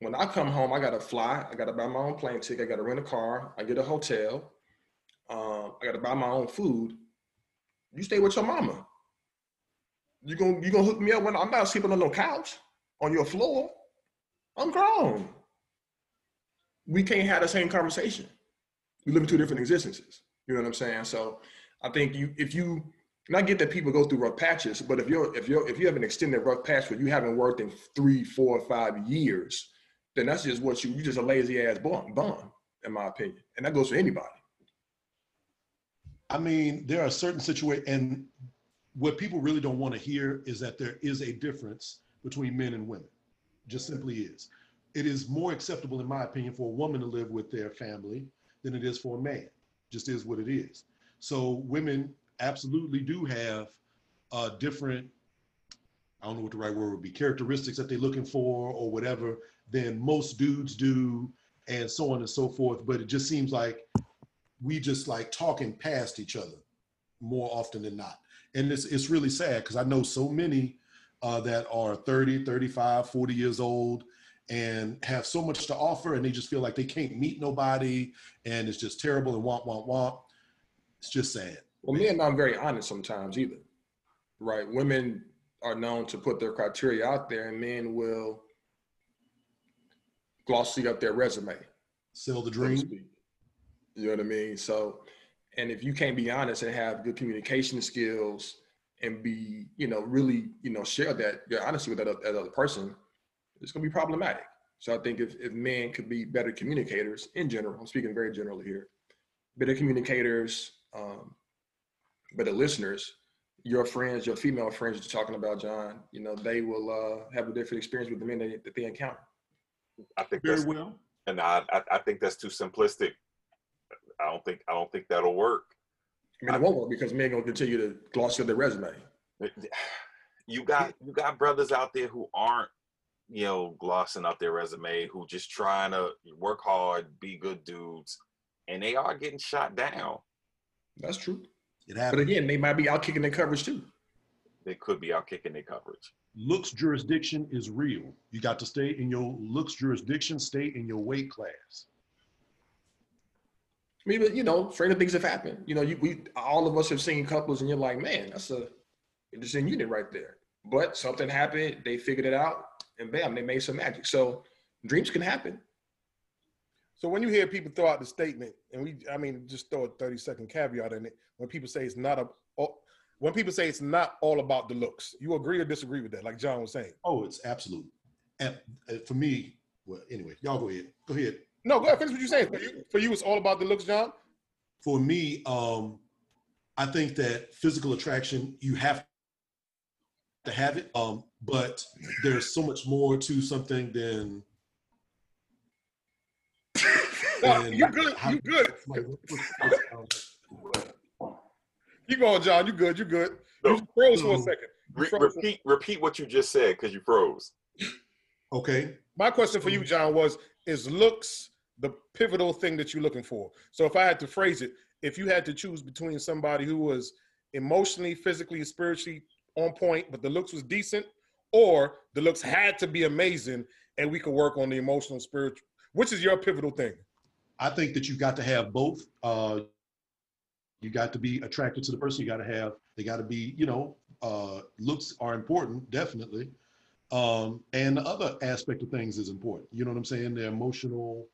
[SPEAKER 7] when I come home, I gotta fly, I gotta buy my own plane ticket, I gotta rent a car, I get a hotel, um, I gotta buy my own food. You stay with your mama. You gonna you gonna hook me up when I'm not sleeping on no couch on your floor. I'm grown. We can't have the same conversation. We live in two different existences. You know what I'm saying? So I think you if you and I get that people go through rough patches, but if you're if you're if you have an extended rough patch where you haven't worked in three, four, five years, then that's just what you You're just a lazy ass bum, bum, in my opinion. And that goes for anybody.
[SPEAKER 4] I mean, there are certain situations, and what people really don't want to hear is that there is a difference between men and women. Just simply is. It is more acceptable, in my opinion, for a woman to live with their family than it is for a man. Just is what it is. So women absolutely do have uh, different, I don't know what the right word would be, characteristics that they're looking for or whatever than most dudes do, and so on and so forth. But it just seems like we just like talking past each other more often than not. And it's, it's really sad because I know so many uh, that are 30, 35, 40 years old and have so much to offer and they just feel like they can't meet nobody and it's just terrible and want, want, want. It's just sad.
[SPEAKER 7] Well, men aren't very honest sometimes either, right? Women are known to put their criteria out there, and men will glossy up their resume.
[SPEAKER 4] Sell the dream.
[SPEAKER 7] You know what I mean? So, and if you can't be honest and have good communication skills and be, you know, really, you know, share that your honesty with that, oth- that other person, it's gonna be problematic. So I think if, if men could be better communicators in general, I'm speaking very generally here, better communicators, um, better listeners, your friends, your female friends you're talking about, John, you know, they will uh, have a different experience with the men that, that they encounter.
[SPEAKER 6] I think
[SPEAKER 4] Very
[SPEAKER 6] that's
[SPEAKER 4] well.
[SPEAKER 6] and I, I I think that's too simplistic. I don't think I don't think that'll work.
[SPEAKER 7] I mean, it won't work because men gonna continue to gloss over their resume.
[SPEAKER 6] You got you got brothers out there who aren't, you know, glossing up their resume, who just trying to work hard, be good dudes, and they are getting shot down.
[SPEAKER 7] That's true.
[SPEAKER 4] It
[SPEAKER 7] But again, they might be out kicking their coverage too.
[SPEAKER 6] They could be out kicking their coverage.
[SPEAKER 4] Looks jurisdiction is real. You got to stay in your looks jurisdiction, stay in your weight class.
[SPEAKER 7] I mean, but you know, stranger things have happened. You know, you we all of us have seen couples, and you're like, man, that's a interesting unit right there. But something happened, they figured it out, and bam, they made some magic. So dreams can happen.
[SPEAKER 5] So when you hear people throw out the statement, and we, I mean, just throw a thirty second caveat in it. When people say it's not a, oh, when people say it's not all about the looks, you agree or disagree with that? Like John was saying.
[SPEAKER 4] Oh, it's absolute. And for me, well, anyway, y'all go ahead. Go ahead.
[SPEAKER 5] No, go ahead. Finish what you're saying. For you, for you, it's all about the looks, John.
[SPEAKER 4] For me, um, I think that physical attraction, you have to have it. Um, but there's so much more to something than.
[SPEAKER 5] No,
[SPEAKER 4] than
[SPEAKER 5] you good.
[SPEAKER 4] how-
[SPEAKER 5] You good. You going, John? You good? You good?
[SPEAKER 6] No.
[SPEAKER 5] You just froze for a second.
[SPEAKER 6] Re-
[SPEAKER 5] froze.
[SPEAKER 6] repeat repeat what you just said because you froze.
[SPEAKER 4] Okay.
[SPEAKER 5] My question for you, John, was: Is looks the pivotal thing that you're looking for? So, if I had to phrase it, if you had to choose between somebody who was emotionally, physically, and spiritually on point, but the looks was decent, or the looks had to be amazing, and we could work on the emotional, spiritual, which is your pivotal thing?
[SPEAKER 4] I think that you've got to have both. Uh, you got to be attracted to the person. You got to have. They got to be. You know, uh, looks are important, definitely. Um, and the other aspect of things is important. You know what I'm saying? The emotional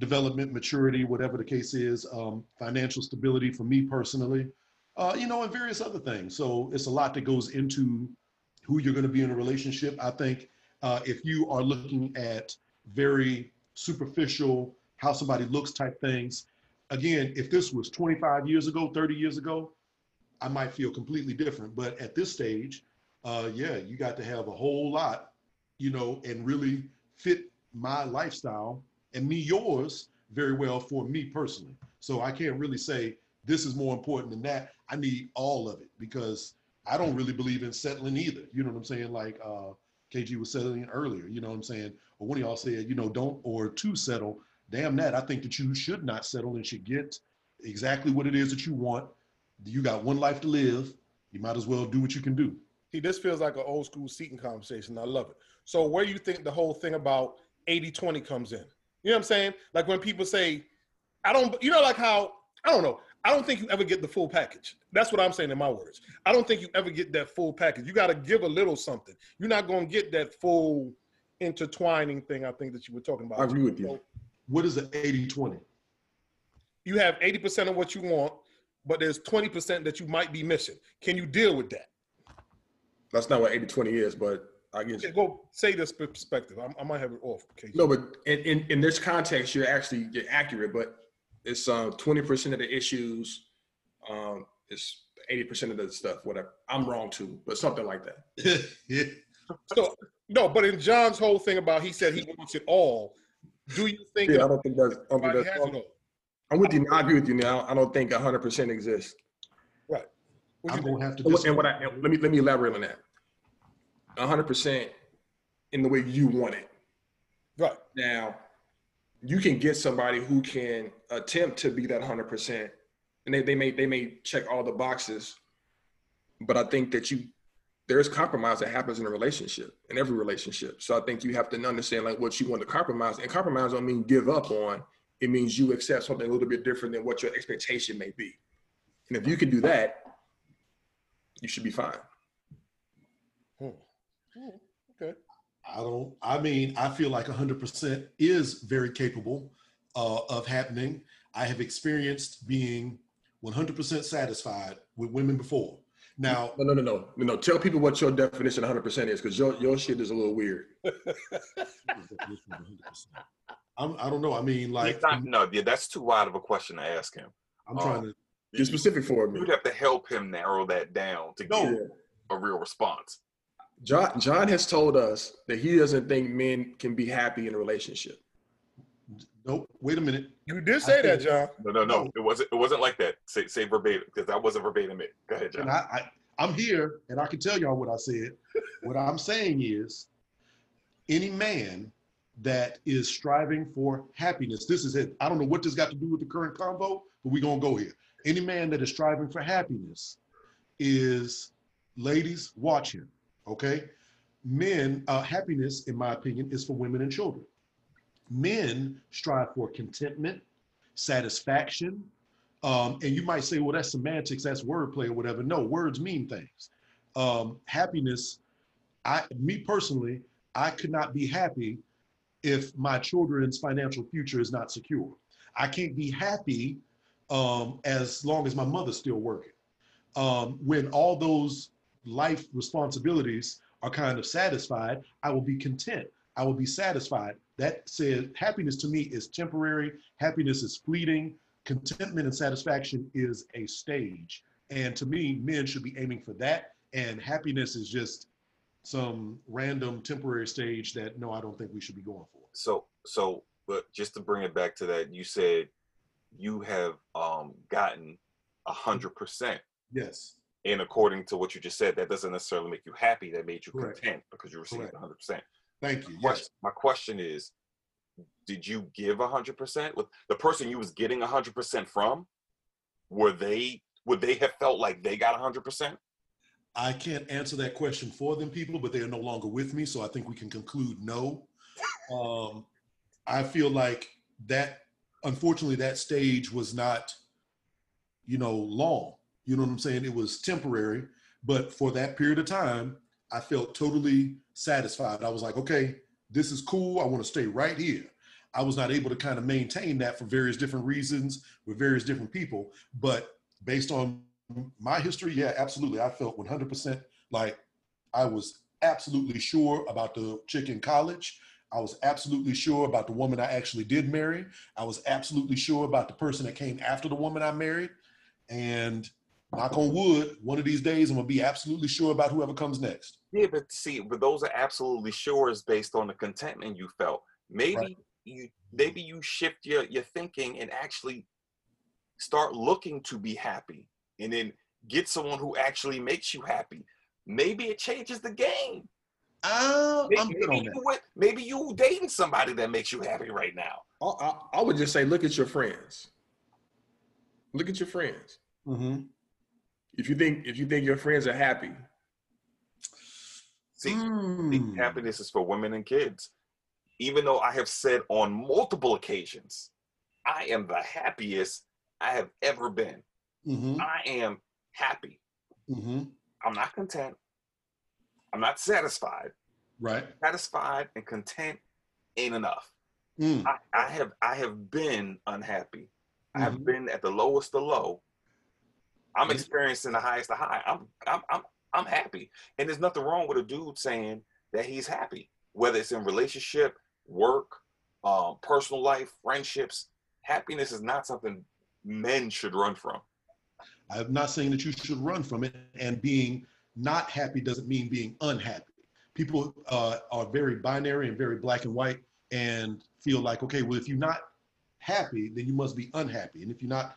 [SPEAKER 4] development, maturity, whatever the case is, um, financial stability for me personally. Uh, you know, and various other things. So it's a lot that goes into who you're going to be in a relationship. I think uh, if you are looking at very superficial, how somebody looks type things, again, if this was 25 years ago, 30 years ago, I might feel completely different. But at this stage, uh, yeah, you got to have a whole lot, you know, and really fit my lifestyle and me yours very well for me personally. So I can't really say this is more important than that. I need all of it because I don't really believe in settling either. You know what I'm saying? Like uh, KG was settling earlier. You know what I'm saying? Or one of y'all said, you know, don't or to settle. Damn that. I think that you should not settle and should get exactly what it is that you want. You got one life to live. You might as well do what you can do.
[SPEAKER 5] See, this feels like an old school seating conversation. I love it. So, where you think the whole thing about 80 20 comes in? You know what I'm saying? Like when people say, I don't, you know, like how, I don't know, I don't think you ever get the full package. That's what I'm saying in my words. I don't think you ever get that full package. You got to give a little something. You're not going to get that full intertwining thing I think that you were talking about.
[SPEAKER 7] I agree with you.
[SPEAKER 4] What is an 80 20?
[SPEAKER 5] you have 80% of what you want, but there's 20% that you might be missing. Can you deal with that?
[SPEAKER 7] That's not what 80 20 is, but I guess.
[SPEAKER 5] Okay, go say this perspective. I, I might have it off. Okay.
[SPEAKER 7] No, but in, in, in this context, you're actually you're accurate, but it's um, 20% of the issues, um, it's 80% of the stuff, whatever. I'm wrong too, but something like that.
[SPEAKER 4] yeah.
[SPEAKER 5] So no, but in John's whole thing about he said he wants it all. Do you think
[SPEAKER 7] Yeah, I don't think that's, I don't think
[SPEAKER 5] everybody
[SPEAKER 7] that's
[SPEAKER 5] has it all?
[SPEAKER 7] I'm with you. I agree with you now. I don't think 100% exists.
[SPEAKER 5] Right. What
[SPEAKER 4] I'm gonna have to
[SPEAKER 7] And what-
[SPEAKER 4] disagree.
[SPEAKER 7] and what I and let me let me elaborate on that. 100% in the way you want it.
[SPEAKER 5] Right.
[SPEAKER 7] Now, you can get somebody who can attempt to be that 100%, and they, they may they may check all the boxes, but I think that you there's compromise that happens in a relationship, in every relationship. So I think you have to understand like what you want to compromise, and compromise don't mean give up on. It means you accept something a little bit different than what your expectation may be. And if you can do that, you should be fine.
[SPEAKER 5] Hmm. Okay.
[SPEAKER 4] I don't, I mean, I feel like 100% is very capable uh, of happening. I have experienced being 100% satisfied with women before. Now,
[SPEAKER 7] No, no, no, no, no, no. Tell people what your definition of 100% is, because your your shit is a little weird.
[SPEAKER 4] I'm, I don't know. I mean, like,
[SPEAKER 6] not, no, yeah, that's too wide of a question to ask him.
[SPEAKER 4] I'm trying to,
[SPEAKER 7] Get specific for me.
[SPEAKER 6] You'd have to help him narrow that down to
[SPEAKER 4] No.
[SPEAKER 6] get a real response.
[SPEAKER 7] John John has told us that he doesn't think men can be happy in a relationship.
[SPEAKER 4] Nope. Wait a minute.
[SPEAKER 5] You did say that, John.
[SPEAKER 6] No, no, no.
[SPEAKER 4] No.
[SPEAKER 6] It wasn't. It wasn't like that. Say, say verbatim because that wasn't verbatim. It. Go ahead,
[SPEAKER 4] And
[SPEAKER 6] John.
[SPEAKER 4] I, I, I'm here, and I can tell y'all what I said. what I'm saying is, any man that is striving for happiness. This is it. I don't know what this got to do with the current convo, but we're gonna go here. Any man that is striving for happiness is, ladies, watch him. Okay, men. Uh, happiness, in my opinion, is for women and children. Men strive for contentment, satisfaction, um, and you might say, well, that's semantics, that's wordplay or whatever. No, words mean things. Um, happiness, I, me personally, I could not be happy if my children's financial future is not secure. I can't be happy um, as long as my mother's still working. Um, when all those life responsibilities are kind of satisfied, I will be content. I will be satisfied. That said, happiness to me is temporary. Happiness is fleeting contentment and satisfaction is a stage. And to me, men should be aiming for that. And happiness is just some random temporary stage that no, I don't think we should be going for.
[SPEAKER 6] So, so, but just to bring it back to that, you said you have um gotten a hundred percent.
[SPEAKER 4] Yes.
[SPEAKER 6] And according to what you just said, that doesn't necessarily make you happy. That made you
[SPEAKER 4] Correct.
[SPEAKER 6] content because you received a hundred percent.
[SPEAKER 4] Thank you. Yes.
[SPEAKER 6] Question- My question is, did you give a hundred percent? With the person you was getting a hundred percent from, were they would they have felt like they got a hundred percent?
[SPEAKER 4] I can't answer that question for them, people, but they are no longer with me. So I think we can conclude no. Um, I feel like that, unfortunately, that stage was not, you know, long. You know what I'm saying? It was temporary, but for that period of time, I felt totally satisfied. I was like, okay, this is cool. I want to stay right here. I was not able to kind of maintain that for various different reasons with various different people, but based on my history, yeah, absolutely. I felt 100% like I was absolutely sure about the chick in college. I was absolutely sure about the woman I actually did marry. I was absolutely sure about the person that came after the woman I married. And knock on wood, one of these days I'm gonna be absolutely sure about whoever comes next.
[SPEAKER 6] Yeah, but see, but those are absolutely sure is based on the contentment you felt. Maybe
[SPEAKER 4] Right.
[SPEAKER 6] you maybe you shift your your thinking and actually start looking to be happy and then get someone who actually makes you happy. Maybe it changes the game.
[SPEAKER 4] Uh,
[SPEAKER 6] Maybe,
[SPEAKER 4] I'm good
[SPEAKER 6] maybe
[SPEAKER 4] on
[SPEAKER 6] you
[SPEAKER 4] that.
[SPEAKER 6] maybe you dating somebody that makes you happy right now.
[SPEAKER 7] I, I, I would just say, look at your friends. Look at your friends.
[SPEAKER 4] hmm
[SPEAKER 7] If you think if you think your friends are happy,
[SPEAKER 6] See, the happiness is for women and kids. Even though I have said on multiple occasions, I am the happiest I have ever been.
[SPEAKER 4] hmm
[SPEAKER 6] I am happy.
[SPEAKER 4] hmm
[SPEAKER 6] I'm not content. I'm not satisfied.
[SPEAKER 4] Right.
[SPEAKER 6] Satisfied and content ain't enough.
[SPEAKER 4] Mm.
[SPEAKER 6] I, I have I have been unhappy. I have
[SPEAKER 4] Mhm.
[SPEAKER 6] been at the lowest of low. I'm experiencing the highest of high. I'm I'm I'm I'm happy. And there's nothing wrong with a dude saying that he's happy, whether it's in relationship, work, um, personal life, friendships. Happiness is not something men should run from.
[SPEAKER 4] I'm not saying that you should run from it, and being not happy doesn't mean being unhappy. People uh, are very binary and very black and white, and feel like, okay, well, if you're not happy, then you must be unhappy, and if you're not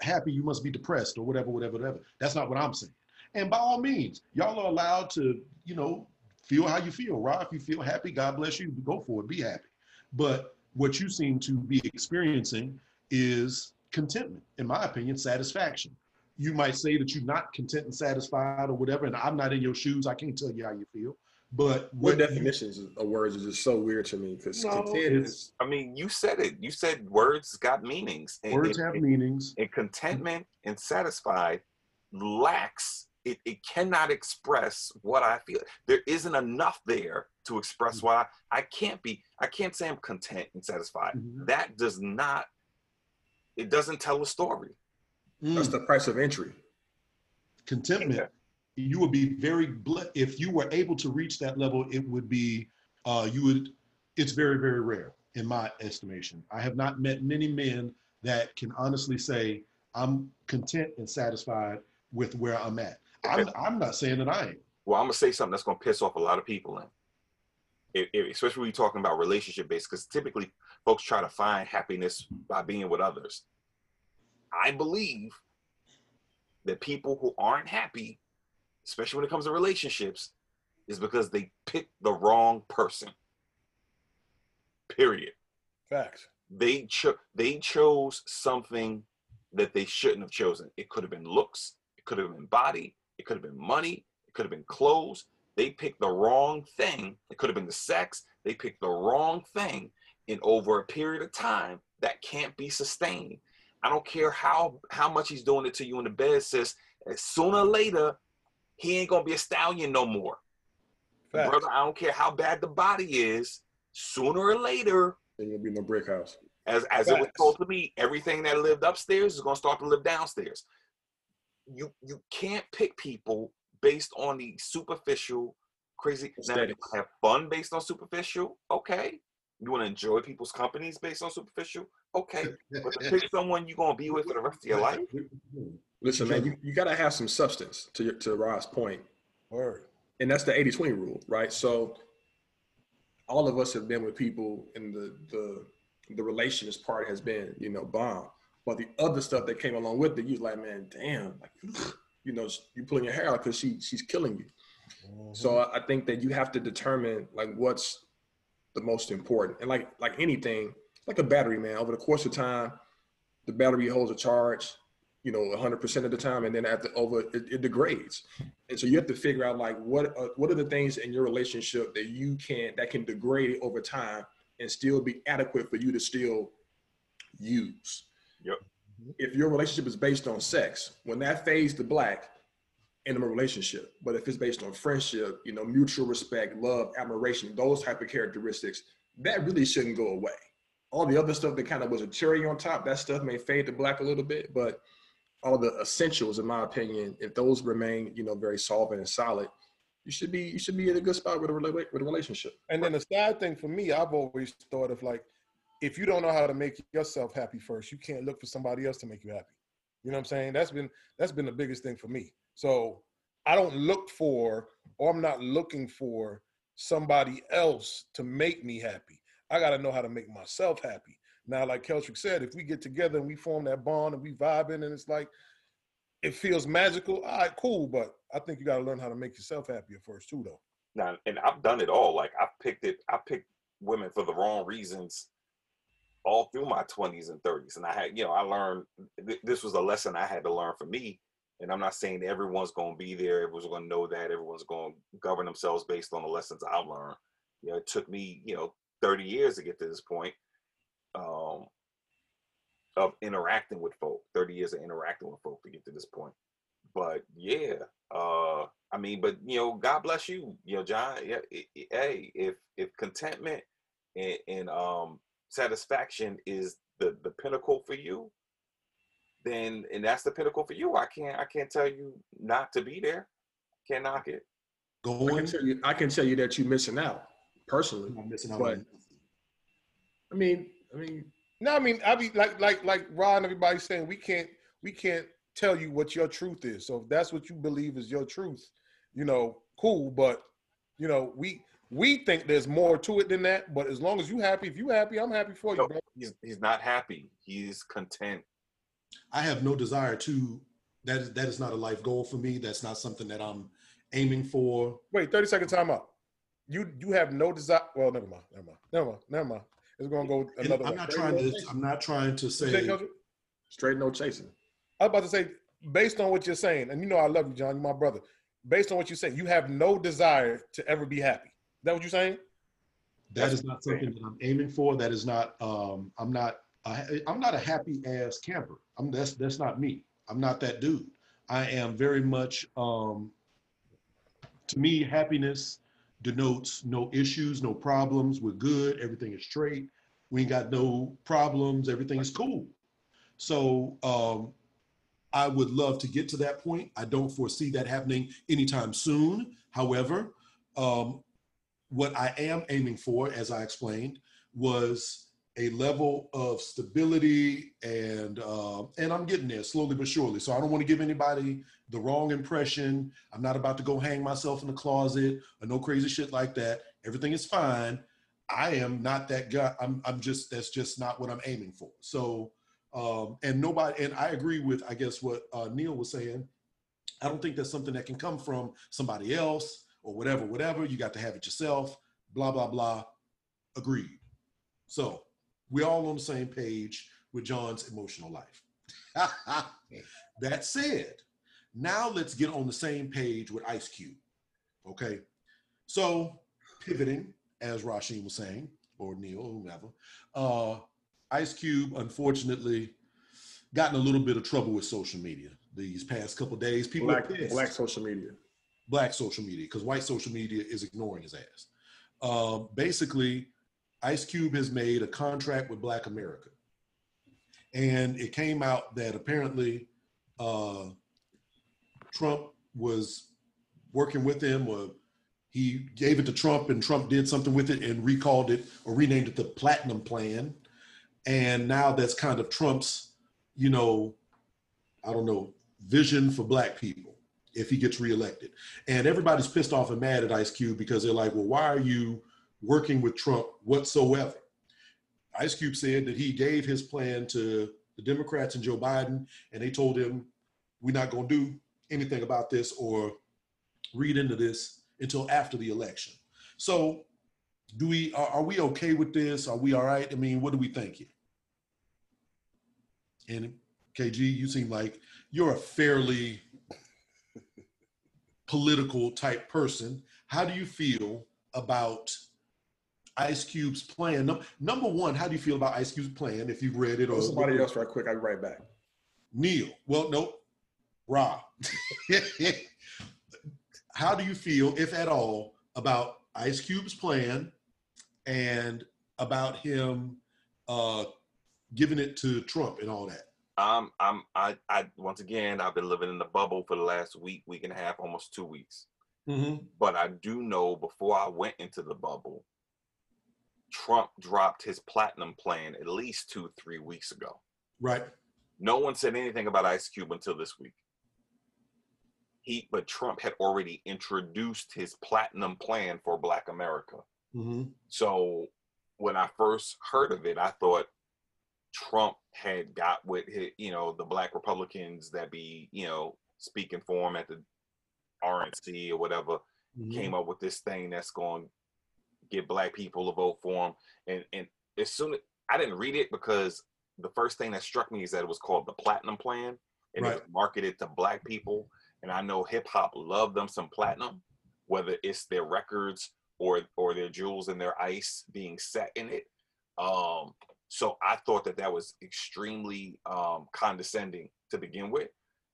[SPEAKER 4] happy, you must be depressed or whatever, whatever, whatever. That's not what I'm saying. And by all means, y'all are allowed to, you know, feel how you feel. Right? If you feel happy, God bless you. Go for it. Be happy. But what you seem to be experiencing is contentment, in my opinion, satisfaction you might say that you're not content and satisfied or whatever, and I'm not in your shoes. I can't tell you how you feel. But
[SPEAKER 7] what
[SPEAKER 4] what you-
[SPEAKER 7] definitions of words is just so weird to me because
[SPEAKER 4] No,
[SPEAKER 7] content is
[SPEAKER 6] I mean, you said it. You said words got meanings. And,
[SPEAKER 4] words
[SPEAKER 6] and-
[SPEAKER 4] have
[SPEAKER 6] and-
[SPEAKER 4] meanings.
[SPEAKER 6] and contentment and satisfied lacks it, it cannot express what i feel there isn't enough there to express why i can't be i can't say i'm content and satisfied
[SPEAKER 4] Mhm.
[SPEAKER 6] that does not it doesn't tell a story
[SPEAKER 7] that's
[SPEAKER 4] Mm.
[SPEAKER 7] the price of entry.
[SPEAKER 4] contentment. You would be very ble- if you were able to reach that level. It would be uh, you would. It's very very rare in my estimation. I have not met many men that can honestly say I'm content and satisfied with where I'm at. I'm, I'm not saying that I am.
[SPEAKER 6] Well, I'm gonna say something that's gonna piss off a lot of people. If, if, especially when you're talking about relationship based, because typically folks try to find happiness by being with others. I believe that people who aren't happy, especially when it comes to relationships, is because they picked the wrong person. Period.
[SPEAKER 5] Facts.
[SPEAKER 6] They cho- they chose something that they shouldn't have chosen. It could have been looks, it could have been body, it could have been money, it could have been clothes. They picked the wrong thing. It could have been the sex. They picked the wrong thing in over a period of time that can't be sustained. I don't care how how much he's doing it to you in the bed, sis. Sooner or later, he ain't gonna be a stallion no more.
[SPEAKER 5] Facts.
[SPEAKER 6] Brother, I don't care how bad the body is. Sooner or later,
[SPEAKER 7] Ain't gonna be no brick house.
[SPEAKER 6] as as it was told to me, everything that lived upstairs is gonna start to live downstairs. You you can't pick people based on the superficial, crazy. Now, you
[SPEAKER 7] Aesthetics.
[SPEAKER 6] have fun based on superficial. Okay. You want to enjoy people's companies based on superficial. Okay. But to pick someone you're gonna be with for the rest of your life.
[SPEAKER 7] Listen, man, you, you gotta have some substance to your, to Rod's point.
[SPEAKER 5] Word.
[SPEAKER 7] and that's the 80-20 rule, right? So all of us have been with people and the the the relations part has been, you know, bomb. But the other stuff that came along with it, you're like, man, damn, like, you know, you pulling your hair out because she she's killing you. Mm-hmm. So I I think that you have to determine like what's the most important. And like like anything, like a battery, man, over the course of time, the battery holds a charge, you know, 100% of the time, and then at the over, it, it degrades. And so you have to figure out like what uh, what are the things in your relationship that you can that can degrade over time and still be adequate for you to still use.
[SPEAKER 6] Yep.
[SPEAKER 7] If your relationship is based on sex, when that fades to black, in a relationship. But if it's based on friendship, you know, mutual respect, love, admiration, those type of characteristics, that really shouldn't go away. All the other stuff that kind of was a cherry on top, that stuff may fade to black a little bit, but all the essentials, in my opinion, if those remain, you know, very solvent and solid, you should be you should be in a good spot with a rela- with a relationship.
[SPEAKER 5] And then the sad thing for me, I've always thought of like, if you don't know how to make yourself happy first, you can't look for somebody else to make you happy. You know what I'm saying? That's been that's been the biggest thing for me. So I don't look for, or I'm not looking for somebody else to make me happy. I got to know how to make myself happy. Now, like Keltrick said, if we get together and we form that bond and we vibing and it's like it feels magical, all right, cool. But I think you got to learn how to make yourself happier first too, though.
[SPEAKER 6] Now, and I've done it all. Like I've picked it. I picked women for the wrong reasons all through my 20s and 30s. And I had, you know, I learned th- this was a lesson I had to learn for me. And I'm not saying everyone's going to be there. Everyone's going to know that. Everyone's going to govern themselves based on the lessons I learned. You know, it took me, you know, 30 years to get to this point um, of interacting with folk. 30 years of interacting with folk to get to this point. But yeah, uh, I mean, but you know, God bless you, you know, John. Yeah, i- i- hey, if if contentment and, and um satisfaction is the the pinnacle for you, then and that's the pinnacle for you. I can't I can't tell you not to be there. Can't knock it.
[SPEAKER 7] I can
[SPEAKER 4] Going,
[SPEAKER 7] tell you, I can tell you that you're missing out personally.
[SPEAKER 4] I'm missing out
[SPEAKER 7] But I mean, I mean,
[SPEAKER 5] No, I mean, I be like, like, like Ron. Everybody's saying we can't, we can't tell you what your truth is. So if that's what you believe is your truth, you know, cool. But you know, we we think there's more to it than that. But as long as you happy, if you happy, I'm happy for you,
[SPEAKER 6] No,
[SPEAKER 5] bro.
[SPEAKER 6] he's he's not happy. He's content.
[SPEAKER 4] I have no desire to. That is that is not a life goal for me. That's not something that I'm aiming for.
[SPEAKER 5] Wait, thirty second time out. You you have no desire. Well, never mind, never mind, never mind, never mind. It's gonna go another.
[SPEAKER 4] I'm
[SPEAKER 5] way.
[SPEAKER 4] not trying to. I'm not trying to
[SPEAKER 5] say,
[SPEAKER 4] say.
[SPEAKER 7] Straight no chasing.
[SPEAKER 5] I was about to say, based on what you're saying, and you know I love you, John, you're my brother. Based on what you're saying, you have no desire to ever be happy. Is that what you're saying?
[SPEAKER 4] That is not something that I'm aiming for. That is not. Um, I'm not. I, I'm not a happy ass camper. I'm. That's that's not me. I'm not that dude. I am very much. Um, to me, happiness denotes no issues, no problems. We're good. Everything is straight. We ain't got no problems. Everything is cool. So um, I would love to get to that point. I don't foresee that happening anytime soon. However, um, what I am aiming for, as I explained, was a level of stability and uh, and I'm getting there slowly but surely. So I don't want to give anybody the wrong impression. I'm not about to go hang myself in the closet or no crazy shit like that. Everything is fine. I am not that guy. I'm I'm just that's just not what I'm aiming for. So um, and nobody and I agree with I guess what uh, Neil was saying. I don't think that's something that can come from somebody else or whatever, whatever. You got to have it yourself. Blah blah blah. Agreed. So we're all on the same page with John's emotional life. that said, now let's get on the same page with Ice Cube. Okay. So pivoting, as Rasheen was saying, or Neil, whomever, uh, Ice Cube, unfortunately, gotten a little bit of trouble with social media these past couple days. People
[SPEAKER 7] Black, black social media.
[SPEAKER 4] black social media because white social media is ignoring his ass. Um, basically, Ice Cube has made a contract with Black America, and it came out that apparently uh, Trump was working with him, or he gave it to Trump, and Trump did something with it and recalled it or renamed it the Platinum Plan, and now that's kind of Trump's, you know, I don't know, vision for Black people if he gets reelected. And everybody's pissed off and mad at Ice Cube because they're like, well, why are you working with Trump whatsoever? Ice Cube said that he gave his plan to the Democrats and Joe Biden, and they told him, we're not going to do anything about this or read into this until after the election. So, do we are, are we okay with this? Are we all right? I mean, what do we think here? And KG, you seem like you're a fairly political type person. How do you feel about Ice Cube's plan? Num- number one, how do you feel about Ice Cube's plan? If you've read it or
[SPEAKER 7] somebody else right quick, I'll be right back.
[SPEAKER 4] Neil. Well, no, Ra. how do you feel, if at all, about Ice Cube's plan and about him uh, giving it to Trump and all that?
[SPEAKER 6] I'm I'm I I once again I've been living in the bubble for the last week, week and a half, almost two weeks.
[SPEAKER 4] Mm-hmm.
[SPEAKER 6] But I do know before I went into the bubble, Trump dropped his platinum plan at least two, three weeks ago.
[SPEAKER 4] Right.
[SPEAKER 6] No one said anything about Ice Cube until this week. He, but Trump had already introduced his platinum plan for Black America.
[SPEAKER 4] Mm-hmm.
[SPEAKER 6] So when I first heard of it, I thought Trump had got with his, you know, the black Republicans that be, you know, speaking for him at the RNC or whatever, came up with this thing that's going to get black people to vote for him. And and as soon as I didn't read it because the first thing that struck me is that it was called the Platinum Plan and it was marketed to black people. And I know hip hop love them some platinum, whether it's their records or or their jewels and their ice being set in it. Um, so I thought that that was extremely um, condescending to begin with.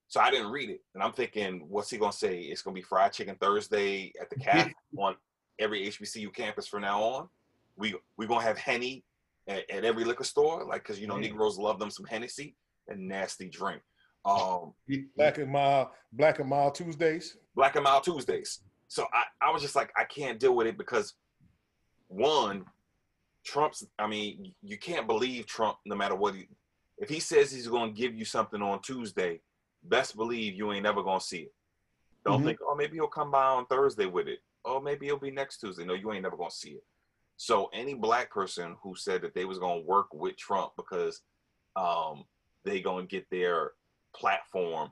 [SPEAKER 6] So I didn't read it, and I'm thinking, what's he gonna say? It's gonna be fried chicken Thursday at the cap on every HBCU campus from now on. We we gonna have henny at, at every liquor store, like because you know
[SPEAKER 4] Yeah.
[SPEAKER 6] Negroes love them some Hennessy and nasty drink. Um,
[SPEAKER 5] Black and Mild, Black and Mild Tuesdays.
[SPEAKER 6] Black and Mild Tuesdays. So I, I was just like, I can't deal with it because one, Trump's, I mean, you can't believe Trump no matter what he, if he says he's going to give you something on Tuesday, best believe you ain't never going to see it. Don't
[SPEAKER 4] Mhm.
[SPEAKER 6] think, oh, maybe he'll come by on Thursday with it. Oh, maybe it'll be next Tuesday. No, you ain't never going to see it. So any black person who said that they was going to work with Trump because um, they going to get their platform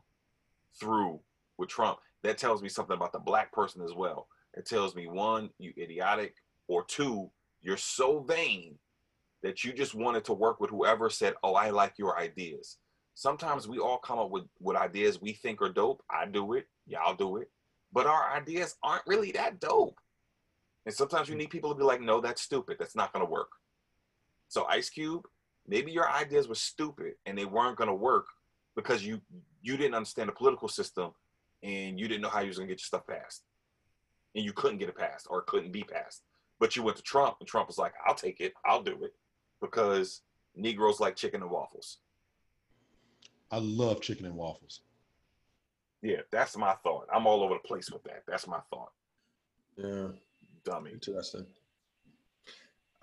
[SPEAKER 6] through with Trump, that tells me something about the black person as well. It tells me one, you idiotic, or two, you're so vain that you just wanted to work with whoever said, "Oh, I like your ideas." Sometimes we all come up with with ideas we think are dope. I do it, y'all do it, but our ideas aren't really that dope. And sometimes you need people to be like, "No, that's stupid. That's not going to work." So Ice Cube, maybe your ideas were stupid and they weren't going to work because you you didn't understand the political system and you didn't know how you was gonna get your stuff passed, and you couldn't get it passed or it couldn't be passed. But you went to Trump, and Trump was like, "I'll take it, I'll do it," because Negroes like chicken and waffles.
[SPEAKER 4] I love chicken and waffles.
[SPEAKER 6] Yeah, that's my thought. I'm all over the place with that. That's my thought.
[SPEAKER 7] Yeah,
[SPEAKER 6] Dummy.
[SPEAKER 7] interesting.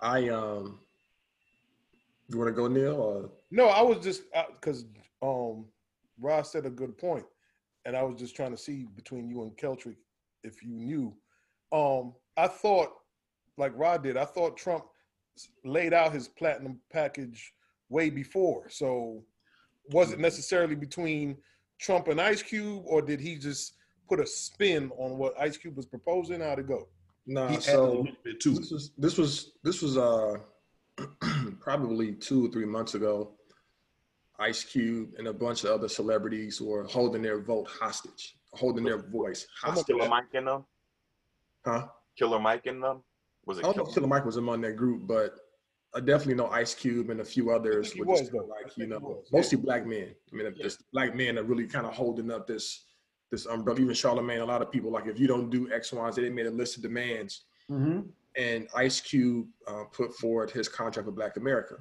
[SPEAKER 7] I um, You want to go, Neil? Or
[SPEAKER 5] No, I was just because um, Ross said a good point, and I was just trying to see between you and Keltrick if you knew. Um, I thought, like Rod did, I thought Trump laid out his platinum package way before. So, was it necessarily between Trump and Ice Cube, or did he just put a spin on what Ice Cube was proposing? How'd it go?
[SPEAKER 7] nah?
[SPEAKER 4] He
[SPEAKER 7] so
[SPEAKER 4] little bit to
[SPEAKER 7] this was this was this was uh probably two or three months ago. Ice Cube and a bunch of other celebrities were holding their vote hostage, holding their voice hostage.
[SPEAKER 6] Killer Mike in them.
[SPEAKER 7] Huh?
[SPEAKER 6] Killer Mike in them. Was it?
[SPEAKER 7] I don't know
[SPEAKER 6] Killer?
[SPEAKER 7] if Killer Mike was among that group, but I definitely know Ice Cube and a few others.
[SPEAKER 5] he
[SPEAKER 7] were
[SPEAKER 5] was,
[SPEAKER 7] just
[SPEAKER 5] though.
[SPEAKER 7] like you know,
[SPEAKER 5] he was,
[SPEAKER 7] mostly black men. I mean, just black men are really kind of holding up this this umbrella. Even Charlemagne, a lot of people like if you don't do X, Y, and Z, they made a list of demands.
[SPEAKER 4] Mm-hmm.
[SPEAKER 7] and Ice Cube uh, put forward his contract with Black America.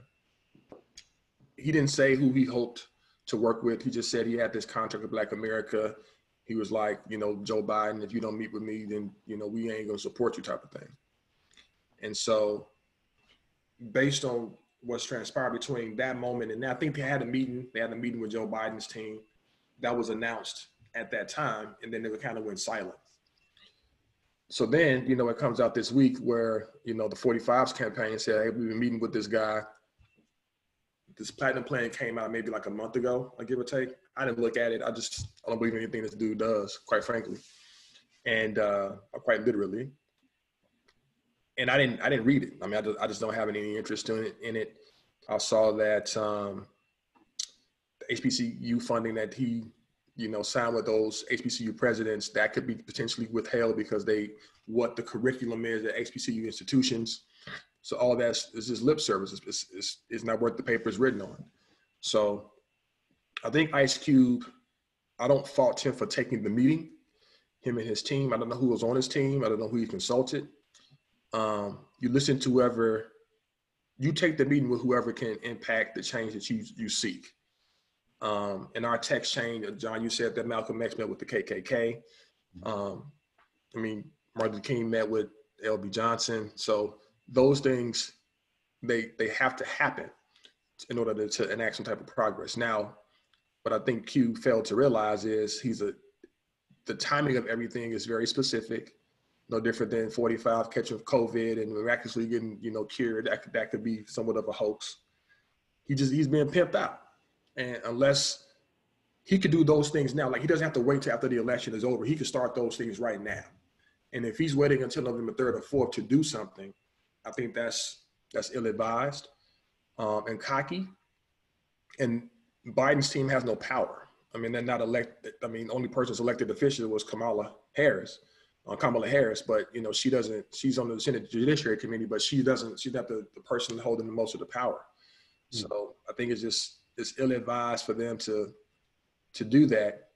[SPEAKER 7] He didn't say who he hoped to work with. He just said he had this contract with Black America. He was like, you know, Joe Biden, if you don't meet with me, then you know we ain't gonna support you, type of thing. And so, based on what's transpired between that moment and now, I think they had a meeting. They had a meeting with Joe Biden's team that was announced at that time, and then they kind of went silent so then, you know, it comes out this week where, you know, the 45s campaign said, hey, we've been meeting with this guy. This platinum plan came out maybe like a month ago, I give or take. I didn't look at it. I just I don't believe anything this dude does, quite frankly. And uh quite literally. And I didn't I didn't read it. I mean, I just, I just don't have any interest in it in it. I saw that um the HBCU funding that he you know, signed with those HBCU presidents, that could be potentially withheld because they what the curriculum is at HBCU institutions. So all that's is just lip service. It's, it's, it's, it's not worth the paper it's written on. So I think Ice Cube, I don't fault him for taking the meeting, him and his team. I don't know who was on his team. I don't know who he consulted. Um, you listen to whoever, you take the meeting with whoever can impact the change that you you seek um, in our text chain, John, you said that Malcolm X met with the KKK. Um, I mean, Martin Luther King met with L.B. Johnson. So those things, they they have to happen in order to, to enact some type of progress. Now, what I think Q failed to realize is he's a the timing of everything is very specific. No different than 45 catching COVID and miraculously getting you know cured. That could, that could be somewhat of a hoax. He just he's being pimped out. And unless he could do those things now, like he doesn't have to wait till after the election is over. He could start those things right now. And if he's waiting until November 3rd or 4th to do something, I think that's that's ill-advised um, and cocky. And Biden's team has no power. I mean, they're not elected. I mean, the only person that's elected official was Kamala Harris, uh, Kamala Harris. But you know, she doesn't. She's on the Senate Judiciary Committee, but she doesn't. She's not the, the person holding the most of the power. So I think it's just it's ill-advised for them to to do that.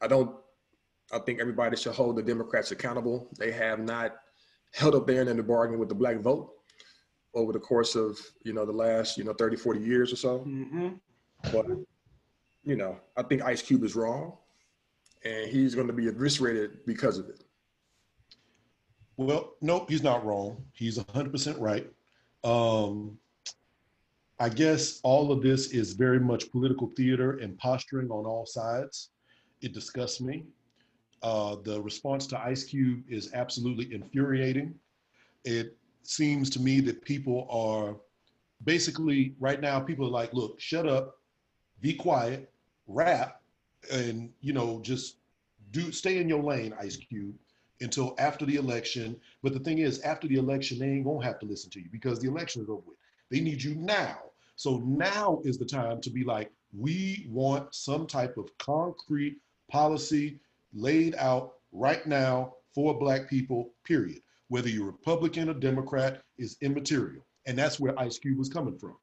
[SPEAKER 7] I don't. I think everybody should hold the Democrats accountable. They have not held up their end in the bargain with the black vote over the course of you know the last you know 30 40 years or so
[SPEAKER 4] Mm-hmm.
[SPEAKER 7] but you know i think ice cube is wrong and he's going to be eviscerated because of it
[SPEAKER 4] Well, nope, he's not wrong. He's 100% right. Um, I guess all of this is very much political theater and posturing on all sides. It disgusts me. Uh, the response to Ice Cube is absolutely infuriating. It seems to me that people are basically, right now, people are like, look, shut up, be quiet, rap, and, you know, just do stay in your lane, Ice Cube until after the election. But the thing is, after the election, they ain't gonna have to listen to you because the election is over with. They need you now. So now is the time to be like, we want some type of concrete policy laid out right now for Black people, period. Whether you're Republican or Democrat is immaterial. And that's where Ice Cube was coming from.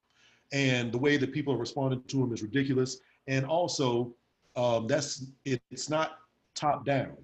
[SPEAKER 4] And the way that people are responding to him is ridiculous. And also, um, that's it, it's not top down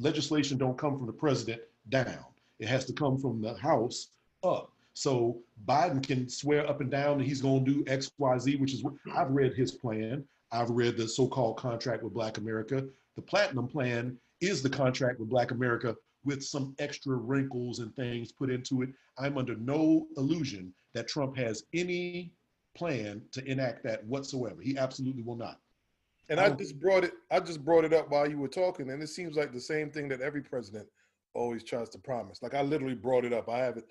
[SPEAKER 4] legislation don't come from the president down. It has to come from the House up. So Biden can swear up and down that he's going to do X, Y, Z, which is what I've read his plan. I've read the so-called contract with Black America. The Platinum Plan is the contract with Black America with some extra wrinkles and things put into it. I'm under no illusion that Trump has any plan to enact that whatsoever. He absolutely will not.
[SPEAKER 5] And I just brought it. I just brought it up while you were talking, and it seems like the same thing that every president always tries to promise. Like I literally brought it up. I have it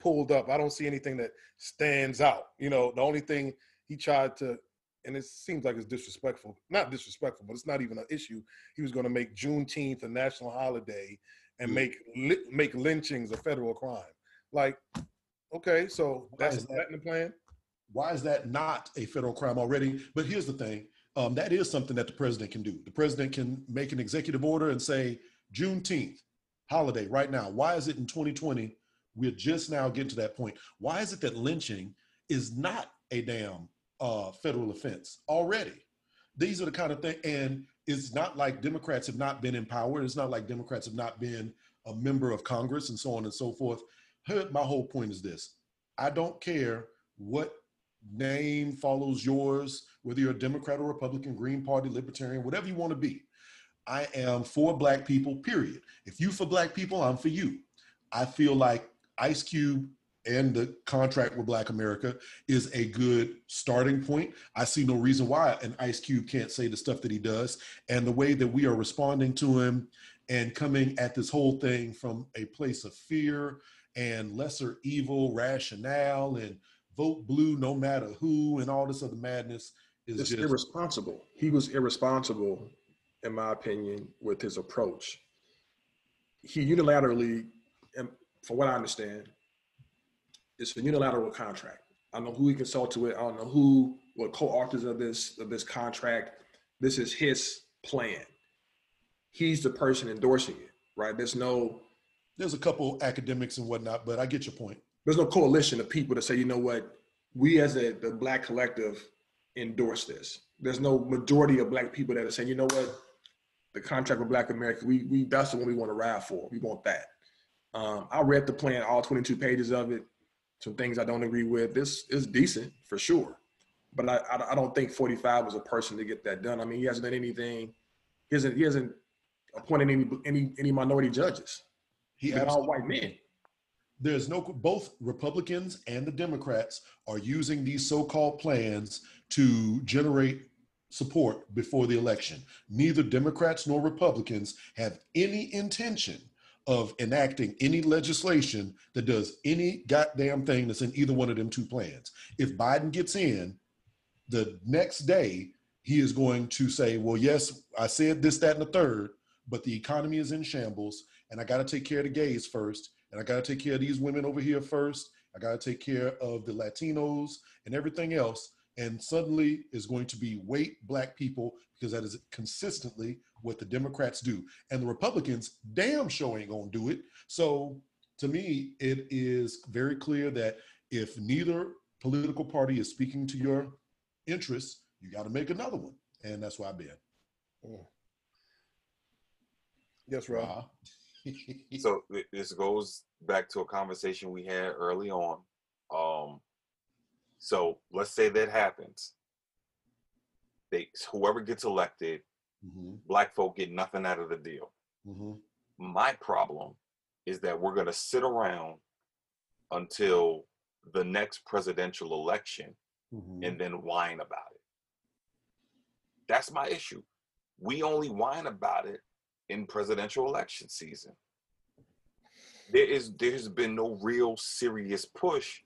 [SPEAKER 5] pulled up. I don't see anything that stands out. You know, the only thing he tried to, and it seems like it's disrespectful. Not disrespectful, but it's not even an issue. He was going to make Juneteenth a national holiday and
[SPEAKER 4] Mm.
[SPEAKER 5] make li- make lynchings a federal crime. Like, okay, so
[SPEAKER 4] Why
[SPEAKER 5] that's that
[SPEAKER 4] that?
[SPEAKER 5] in the plan.
[SPEAKER 4] Why is that not a federal crime already? But here's the thing um, that is something that the president can do. The president can make an executive order and say, Juneteenth, holiday right now. Why is it in 2020? We're just now getting to that point. Why is it that lynching is not a damn uh, federal offense already? These are the kind of things, and it's not like Democrats have not been in power. It's not like Democrats have not been a member of Congress and so on and so forth. My whole point is this I don't care what name follows yours, whether you're a Democrat or Republican, Green Party, Libertarian, whatever you want to be. I am for black people, period. If you for black people, I'm for you. I feel like Ice Cube and the contract with Black America is a good starting point. I see no reason why an Ice Cube can't say the stuff that he does. And the way that we are responding to him and coming at this whole thing from a place of fear and lesser evil rationale and vote blue no matter who and all this other madness is
[SPEAKER 7] It's
[SPEAKER 4] just
[SPEAKER 7] irresponsible. He was irresponsible, in my opinion, with his approach. He unilaterally, and from what I understand, it's a unilateral contract. I don't know who he consulted with. I don't know who were co-authors of this of this contract. This is his plan. He's the person endorsing it, right? There's no
[SPEAKER 4] there's a couple academics and whatnot, but I get your point.
[SPEAKER 7] there's no coalition of people to say, you know what, we as a the black collective endorse this. There's no majority of black people that are saying, you know what, the contract with Black America, we we that's the one we want to ride for. We want that. Um, I read the plan, all 22 pages of it. Some things I don't agree with. This is decent for sure, but I, I I don't think 45 was a person to get that done. I mean, he hasn't done anything. He hasn't he hasn't appointed any any any minority judges.
[SPEAKER 4] He
[SPEAKER 7] They're all white men.
[SPEAKER 4] there's no both Republicans and the Democrats are using these so-called plans to generate support before the election. Neither Democrats nor Republicans have any intention of enacting any legislation that does any goddamn thing that's in either one of them two plans. If Biden gets in, the next day he is going to say, Well, yes, I said this, that, and the third, but the economy is in shambles, and I got to take care of the gays first, and I got to take care of these women over here first. I got to take care of the Latinos and everything else. And suddenly is going to be wait black people because that is consistently what the Democrats do. And the Republicans damn sure ain't gonna do it. So to me, it is very clear that if neither political party is speaking to your interests, you got to make another one. And that's why I've been.
[SPEAKER 5] Yes, Rob.
[SPEAKER 4] Rob.
[SPEAKER 6] So this goes back to a conversation we had early on. Um, so let's say that happens. They whoever gets elected,
[SPEAKER 4] Mhm,
[SPEAKER 6] black folk get nothing out of the deal.
[SPEAKER 4] mhm.
[SPEAKER 6] My problem is that we're gonna sit around until the next presidential election
[SPEAKER 4] Mhm.
[SPEAKER 6] and then whine about it. That's my issue. We only whine about it in presidential election season. There is there's been no real serious push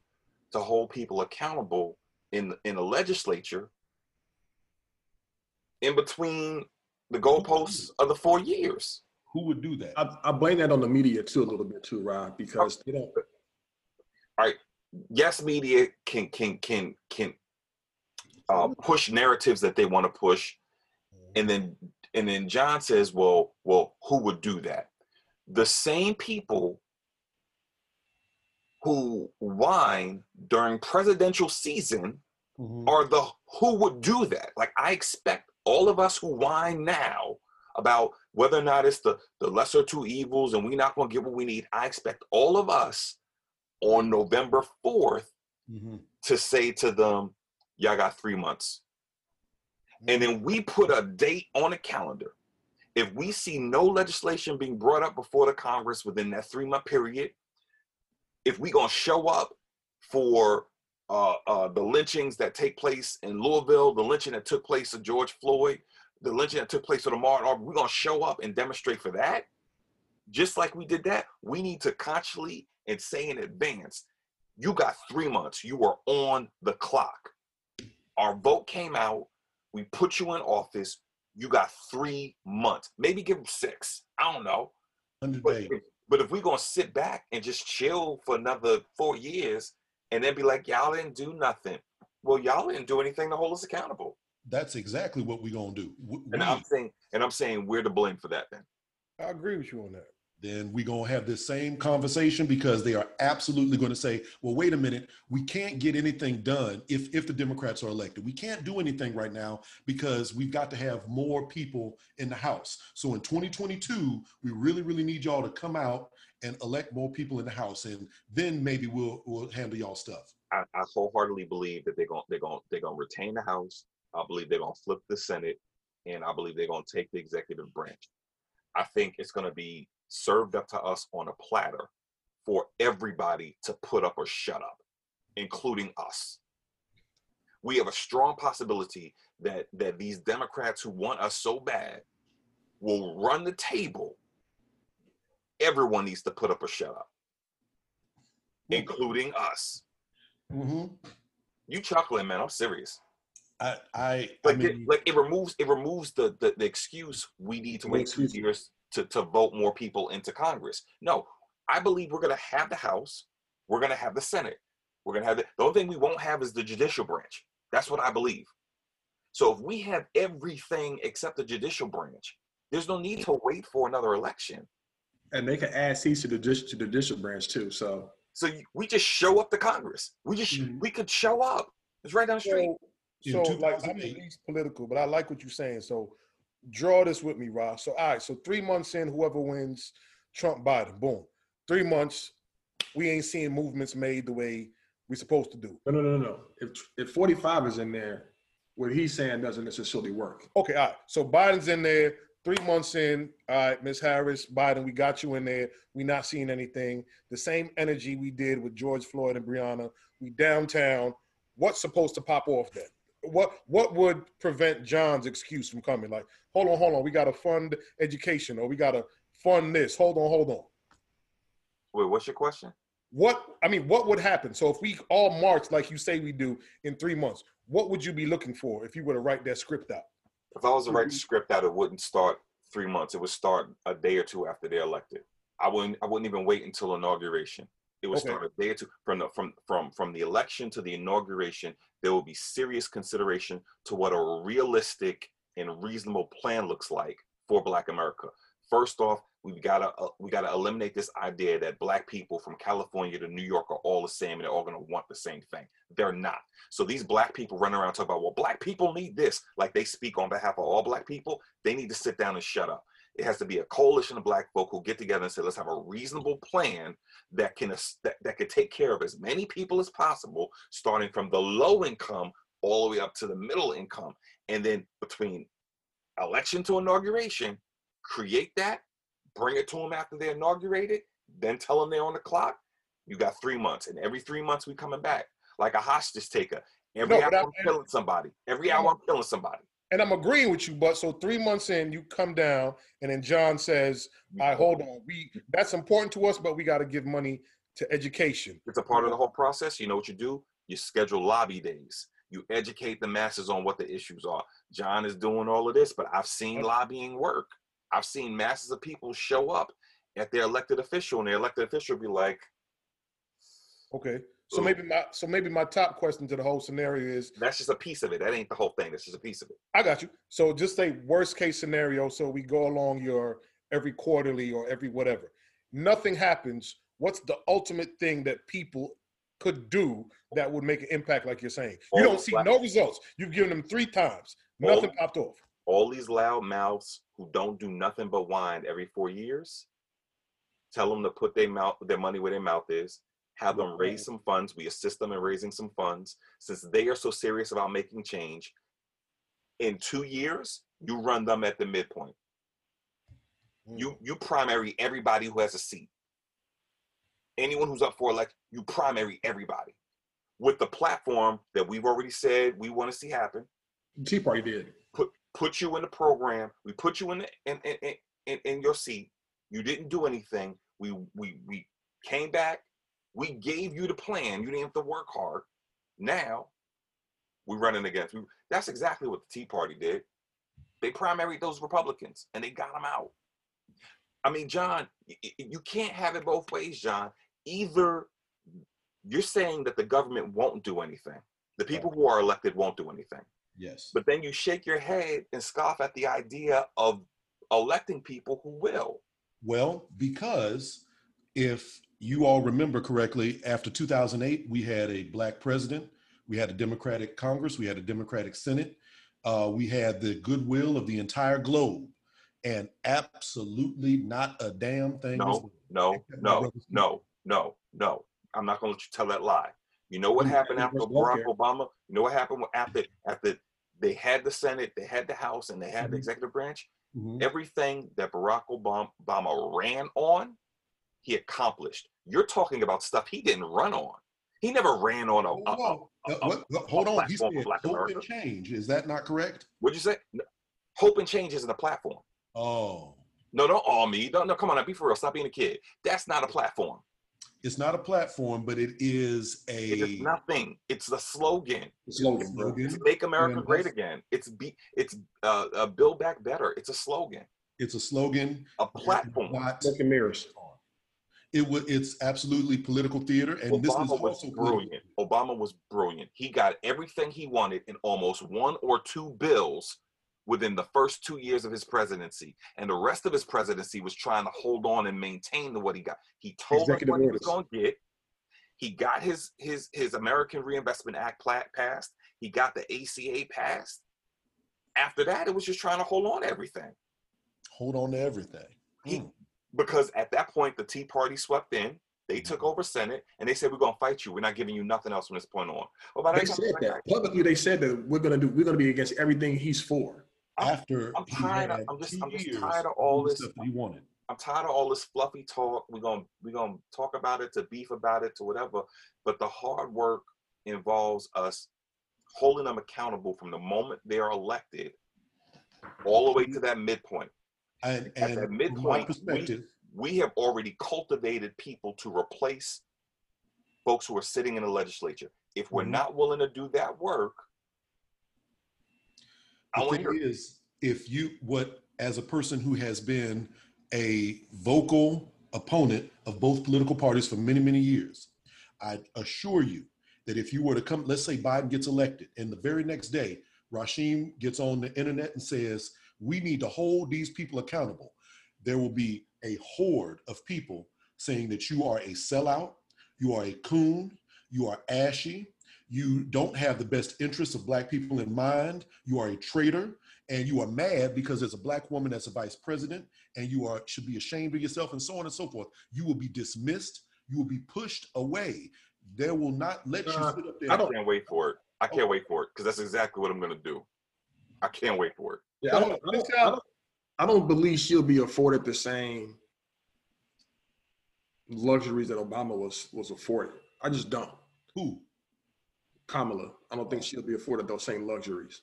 [SPEAKER 6] to hold people accountable in in the legislature in between the goalposts of the four years.
[SPEAKER 4] Who would do that?
[SPEAKER 7] I, I blame that on the media too a little bit too, Rob, because they don't.
[SPEAKER 6] yes, media can can can can uh, push narratives that they want to push, and then and then John says, "Well, well, who would do that?" The same people who whine during presidential season
[SPEAKER 4] Mhm.
[SPEAKER 6] are the who would do that. Like I expect all of us who whine now about whether or not it's the the lesser two evils and we're not going to get what we need. I expect all of us on November fourth
[SPEAKER 4] Mhm.
[SPEAKER 6] to say to them, "Y'all got three months," and then we put a date on a calendar. If we see no legislation being brought up before the Congress within that three month period, if we gonna show up for uh, uh, the lynchings that take place in Louisville, the lynching that took place of George Floyd, the lynching that took place of the Martin Aubrey, we're gonna show up and demonstrate for that. Just like we did that, we need to consciously and say in advance, you got three months. You are on the clock. Our vote came out. We put you in office. You got three months. Maybe give them six. I don't know.
[SPEAKER 4] 100 days.
[SPEAKER 6] If, but if we're gonna sit back and just chill for another four years and then be like, y'all didn't do nothing. Well, y'all didn't do anything to hold us accountable.
[SPEAKER 4] That's exactly what we're gonna do. W-
[SPEAKER 6] And I'm saying, and I'm saying we're to blame for that then.
[SPEAKER 5] I agree with you on that.
[SPEAKER 4] Then we're going to have this same conversation because they are absolutely going to say, well, wait a minute, we can't get anything done if, if the Democrats are elected. We can't do anything right now because we've got to have more people in the House. So in 2022, we really, really need y'all to come out and elect more people in the House. And then maybe we'll, we'll handle y'all stuff.
[SPEAKER 6] I, I wholeheartedly believe that they're going they're going they're going to retain the House. I believe they're going to flip the Senate, and I believe they're going to take the executive branch. I think it's going to be served up to us on a platter for everybody to put up or shut up, including us. We have a strong possibility that that these Democrats who want us so bad will run the table. Everyone needs to put up or shut up, including us.
[SPEAKER 4] Mm-hmm.
[SPEAKER 6] You chuckling, man? I'm serious.
[SPEAKER 4] I, I, I
[SPEAKER 6] like
[SPEAKER 4] mean,
[SPEAKER 6] it, like it removes it removes the, the the excuse we need to wait two years to to vote more people into Congress. No, I believe we're gonna have the House, we're gonna have the Senate, we're gonna have the the only thing we won't have is the judicial branch. That's what I believe. So if we have everything except the judicial branch, there's no need to wait for another election.
[SPEAKER 7] And they can add seats to the judicial, to judicial branch too. So
[SPEAKER 6] So we just show up to Congress. We just
[SPEAKER 7] Mhm.
[SPEAKER 6] we could show up. It's right down the street.
[SPEAKER 5] So, so like I'm
[SPEAKER 4] 2008.
[SPEAKER 5] at least political, but I like what you're saying. So draw this with me, Ross. So all right, so three months in, whoever wins, Trump, Biden, boom. Three months, we ain't seeing movements made the way we're supposed to do.
[SPEAKER 7] no, no, no, no. If if 45 is in there, what he's saying doesn't necessarily work.
[SPEAKER 5] Okay, all right. So Biden's in there, three months in. All right, Miss Harris, Biden, we got you in there. we not seeing anything. The same energy we did with George Floyd and Breonna. We downtown. What's supposed to pop off then? What what would prevent John's excuse from coming? Like, hold on, hold on. We got to fund education, or we got to fund this. Hold on, hold on.
[SPEAKER 6] Wait, what's your question?
[SPEAKER 5] What I mean, what would happen? So if we all march like you say we do in three months, what would you be looking for if you were to write that script out?
[SPEAKER 6] If I was to write the mhm. script out, it wouldn't start three months. It would start a day or two after they're elected. I wouldn't. I wouldn't even wait until inauguration. It would
[SPEAKER 5] Okay.
[SPEAKER 6] start a day or two from the from from from the election to the inauguration. There will be serious consideration to what a realistic and reasonable plan looks like for Black America. First off, we've got to uh, we got to eliminate this idea that Black people from California to New York are all the same and they're all going to want the same thing. They're not. So these Black people running around talking about, well, Black people need this, like they speak on behalf of all Black people. They need to sit down and shut up. It has to be a coalition of Black folk who get together and say, let's have a reasonable plan that can that, that can take care of as many people as possible, starting from the low income all the way up to the middle income, and then between election to inauguration, create that, bring it to them after they're inaugurated, then tell them they're on the clock. You got three months, and every three months we coming back like a hostage taker. Every
[SPEAKER 5] No,
[SPEAKER 6] hour
[SPEAKER 5] I-
[SPEAKER 6] I'm killing somebody. Every hour I'm killing somebody.
[SPEAKER 5] And I'm agreeing with you, but so three months in, you come down, and then John says, "I hold on, we that's important to us, but we got to give money to education."
[SPEAKER 6] It's a part of the whole process. You know what you do? You schedule lobby days. You educate the masses on what the issues are. John is doing all of this, but I've seen lobbying work. I've seen masses of people show up at their elected official, and their elected official be like,
[SPEAKER 5] Okay, so
[SPEAKER 6] Ooh.
[SPEAKER 5] maybe my so maybe my top question to the whole scenario is,
[SPEAKER 6] that's just a piece of it. That ain't the whole thing. That's just a piece of it.
[SPEAKER 5] I got you. So just say worst case scenario. So we go along your every quarterly or every whatever. Nothing happens. What's the ultimate thing that people could do that would make an impact, like you're saying? You don't see
[SPEAKER 6] black-
[SPEAKER 5] no results. You've given them three times.
[SPEAKER 6] All-
[SPEAKER 5] Nothing popped off.
[SPEAKER 6] All these loud mouths who don't do nothing but whine every four years, tell them to put their mouth, their money where their mouth is. Have them raise some funds. We assist them in raising some funds. Since they are so serious about making change, in two years, you run them at the midpoint. You hmm. you primary everybody who has a seat. Anyone who's up for election, you primary everybody. with the platform that we've already said we want to see happen.
[SPEAKER 7] Tea Party did.
[SPEAKER 6] Put put you in the program. We put you in the, in, in in in your seat. You didn't do anything. We we we came back. We gave you the plan. You didn't have to work hard. Now we're running against. We, that's exactly what the Tea Party did. They primaried those Republicans and they got them out. I mean, John, you can't have it both ways, John. Either you're saying that the government won't do anything, the people who are elected won't do anything,
[SPEAKER 4] Yes.
[SPEAKER 6] but then you shake your head and scoff at the idea of electing people who will.
[SPEAKER 4] Well, because if you all remember correctly, after 2008, we had a black president, we had a Democratic Congress, we had a Democratic Senate, uh, we had the goodwill of the entire globe, and absolutely not a damn thing.
[SPEAKER 6] No, no, no, no, no, no. I'm not going to let you tell that lie. You know what happened after Barack. Obama? You know what happened after after they had the Senate, they had the House, and they had the
[SPEAKER 4] Mhm.
[SPEAKER 6] executive branch?
[SPEAKER 4] Mhm.
[SPEAKER 6] Everything that Barack Obama, Obama ran on, he accomplished. You're talking about stuff he didn't run on. He never ran on a.
[SPEAKER 4] Hold
[SPEAKER 6] a- a-
[SPEAKER 4] on.
[SPEAKER 6] A-
[SPEAKER 4] what- what- hold on. He
[SPEAKER 6] platform for
[SPEAKER 4] said
[SPEAKER 6] Black
[SPEAKER 4] hope
[SPEAKER 6] America.
[SPEAKER 4] and change. Is that not correct?
[SPEAKER 6] What'd you say? No. Hope and change isn't a platform.
[SPEAKER 4] Oh,
[SPEAKER 6] No, don't all me. Don't no. Come on, now, be for real. Stop being a kid. That's not a platform.
[SPEAKER 4] it's not a platform, but it is
[SPEAKER 6] It is
[SPEAKER 4] a
[SPEAKER 6] nothing. It's the slogan.
[SPEAKER 7] The slogan, bro.
[SPEAKER 4] slogan.
[SPEAKER 6] It's make America
[SPEAKER 4] Yeah,
[SPEAKER 6] great again. It's be. It's uh, uh, build back better. It's a slogan.
[SPEAKER 4] It's a slogan.
[SPEAKER 6] A platform.
[SPEAKER 4] Not,
[SPEAKER 7] Smoke and mirrors.
[SPEAKER 4] It was. It's absolutely political theater, and this is
[SPEAKER 6] Obama was
[SPEAKER 4] also political.
[SPEAKER 6] brilliant. Obama was brilliant. He got everything he wanted in almost one or two bills within the first two years of his presidency, and the rest of his presidency was trying to hold on and maintain what he got. He told us what he was going to get. He got his his his American Reinvestment Act passed. He got the ACA passed. After that, it was just trying to hold on to everything.
[SPEAKER 4] Hold on to everything.
[SPEAKER 6] He-
[SPEAKER 4] Hmm.
[SPEAKER 6] Because at that point the Tea Party swept in. They took mm-hmm. over Senate and they said, "We're gonna fight you. We're not giving you nothing else from this point on." Well, by
[SPEAKER 7] They said that publicly. They said that we're gonna do. We're gonna be against everything he's for.
[SPEAKER 6] I'm-
[SPEAKER 4] After
[SPEAKER 6] I'm tired of- I'm just- I'm just tired of all this-
[SPEAKER 4] stuff he wanted.
[SPEAKER 6] I'm tired of all this fluffy talk. We're gonna we're gonna talk about it to beef about it to whatever. But the hard work involves us holding them accountable from the moment they are elected all the way to that midpoint.
[SPEAKER 4] And,
[SPEAKER 6] At
[SPEAKER 4] and
[SPEAKER 6] that midpoint, we, we have already cultivated people to replace folks who are sitting in the legislature. If we're
[SPEAKER 4] Mhm.
[SPEAKER 6] not willing to do that work, I
[SPEAKER 4] the
[SPEAKER 6] to
[SPEAKER 4] thing
[SPEAKER 6] hear.
[SPEAKER 4] is, if you what as a person who has been a vocal opponent of both political parties for many many years, I assure you that if you were to come, let's say Biden gets elected, and the very next day Rashim gets on the internet and says we need to hold these people accountable, there will be a horde of people saying that you are a sellout, you are a coon, you are ashy, you don't have the best interests of black people in mind, you are a traitor, and you are mad because there's a black woman that's a vice president, and you are should be ashamed of yourself, and so on and so forth. You will be dismissed, you will be pushed away. They will not let you
[SPEAKER 7] Uh,
[SPEAKER 4] sit up
[SPEAKER 6] I
[SPEAKER 4] there.
[SPEAKER 6] can't wait for it. I can't wait for it because that's exactly what I'm going to do. I can't wait for it.
[SPEAKER 7] Yeah, I don't, I, don't, I, don't, I don't believe she'll be afforded the same luxuries that Obama was was afforded. I just don't.
[SPEAKER 4] Who?
[SPEAKER 7] Kamala, I don't think she'll be afforded those same luxuries.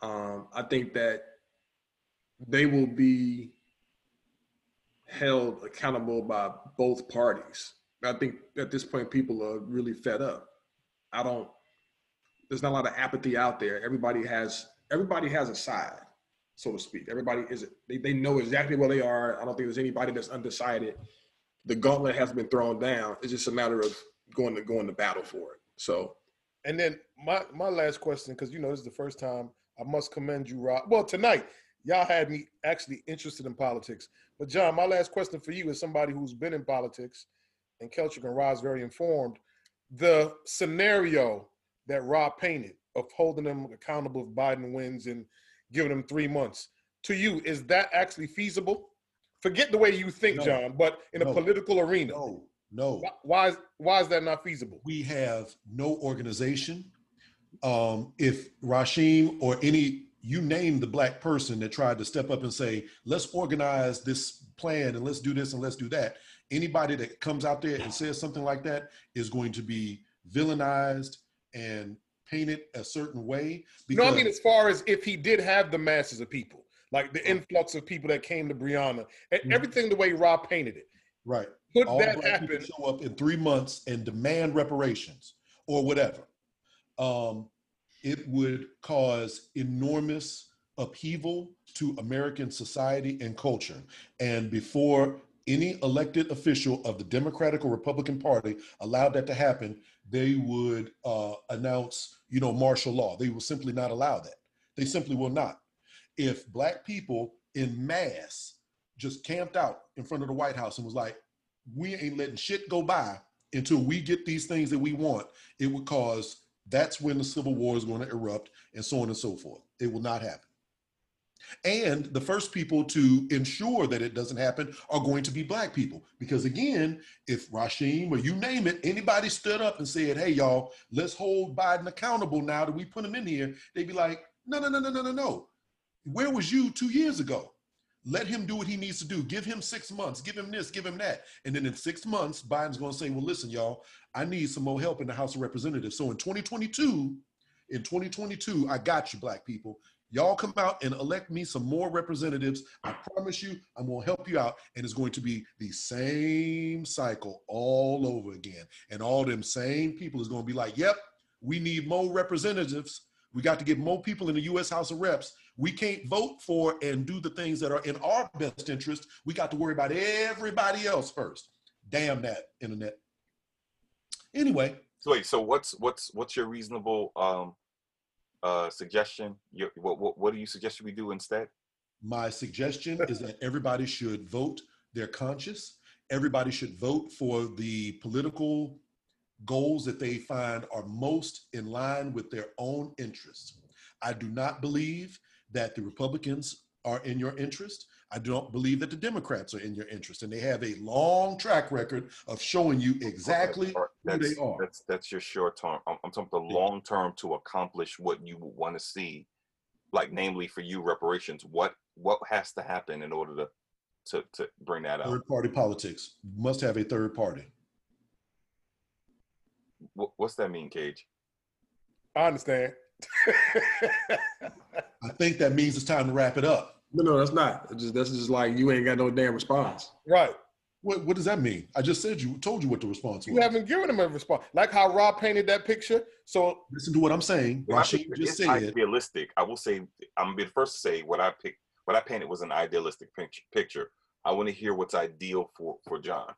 [SPEAKER 7] Um, I think that they will be held accountable by both parties. I think at this point, people are really fed up. I don't. There's not a lot of apathy out there. Everybody has everybody has a side, so to speak. Everybody is they, they know exactly where they are. I don't think there's anybody that's undecided. The gauntlet has been thrown down. It's just a matter of going to going to battle for it. So
[SPEAKER 5] And then my my last question, because you know this is the first time I must commend you, Rob. Well, tonight y'all had me actually interested in politics. But John, my last question for you is somebody who's been in politics, and Keltrick and Rod's very informed. The scenario that Rob painted of holding them accountable if Biden wins and giving them three months. To you, is that actually feasible? Forget the way you think,
[SPEAKER 4] No.
[SPEAKER 5] John, but in a
[SPEAKER 4] No.
[SPEAKER 5] political arena,
[SPEAKER 4] No, no.
[SPEAKER 5] why- why is why is that not feasible?
[SPEAKER 4] we have no organization. Um, if Rashim or any, you name the black person that tried to step up and say, let's organize this plan and let's do this and let's do that. Anybody that comes out there and says something like that is going to be villainized and painted a certain way.
[SPEAKER 5] You know I mean? As far as if he did have the masses of people, like the influx of people that came to Breonna, and
[SPEAKER 4] Mhm.
[SPEAKER 5] everything the way Rob painted it.
[SPEAKER 4] right.
[SPEAKER 5] Could
[SPEAKER 4] all
[SPEAKER 5] that happen?
[SPEAKER 4] show up in three months and demand reparations or whatever, um, it would cause enormous upheaval to American society and culture. And before any elected official of the Democratic or Republican Party allowed that to happen, they would uh, announce, you know, martial law. They will simply not allow that. They simply will not. If black people in mass just camped out in front of the White House and was like, we ain't letting shit go by until we get these things that we want, it would cause that's when the civil war is going to erupt and so on and so forth. It will not happen. And the first people to ensure that it doesn't happen are going to be black people. Because again, if Rashim or you name it, anybody stood up and said, hey, y'all, let's hold Biden accountable now that we put him in here, they'd be like, no, no, no, no, no, no, no. Where was you two years ago? Let him do what he needs to do. Give him six months. Give him this, give him that. And then in six months, Biden's going to say, well, listen, y'all, I need some more help in the House of Representatives. So in 2022, in 2022, I got you, black people. Y'all come out and elect me some more representatives. I promise you, I'm going to help you out. And it's going to be the same cycle all over again. And all them same people is going to be like, yep, we need more representatives. We got to get more people in the U.S. House of Reps. We can't vote for and do the things that are in our best interest. We got to worry about everybody else first. Damn that internet. Anyway,
[SPEAKER 6] So wait, so what's what's what's your reasonable um uh suggestion? Your, what, what what do you suggest we do instead?
[SPEAKER 4] my suggestion is that everybody should vote their conscience. Everybody should vote for the political goals that they find are most in line with their own interests. I do not believe that the Republicans are in your interest. I don't believe that the Democrats are in your interest. And they have a long track record of showing you exactly
[SPEAKER 6] Or
[SPEAKER 4] who
[SPEAKER 6] that's,
[SPEAKER 4] they are.
[SPEAKER 6] That's that's your short term. I'm, I'm talking the
[SPEAKER 4] Yeah.
[SPEAKER 6] long term to accomplish what you want to see, like namely for you reparations. What what has to happen in order to to to bring that out?
[SPEAKER 4] third party politics. Must have a third party.
[SPEAKER 6] What, what's that mean, Cage?
[SPEAKER 5] I understand.
[SPEAKER 4] I think that means it's time to wrap it up.
[SPEAKER 7] No, no, that's not. It's just that's just like you ain't got no damn response.
[SPEAKER 5] right.
[SPEAKER 4] What, what does that mean? I just said you told you what the response was.
[SPEAKER 5] You haven't given him a response. Like how Rob painted that picture. So
[SPEAKER 4] Listen to what I'm saying.
[SPEAKER 6] Well, I
[SPEAKER 4] Rashid
[SPEAKER 6] think
[SPEAKER 4] just
[SPEAKER 6] it's
[SPEAKER 4] said,
[SPEAKER 6] idealistic. I will say I'm gonna be the first to say what I picked. What I painted was an idealistic picture. Picture. I want to hear what's ideal for for John,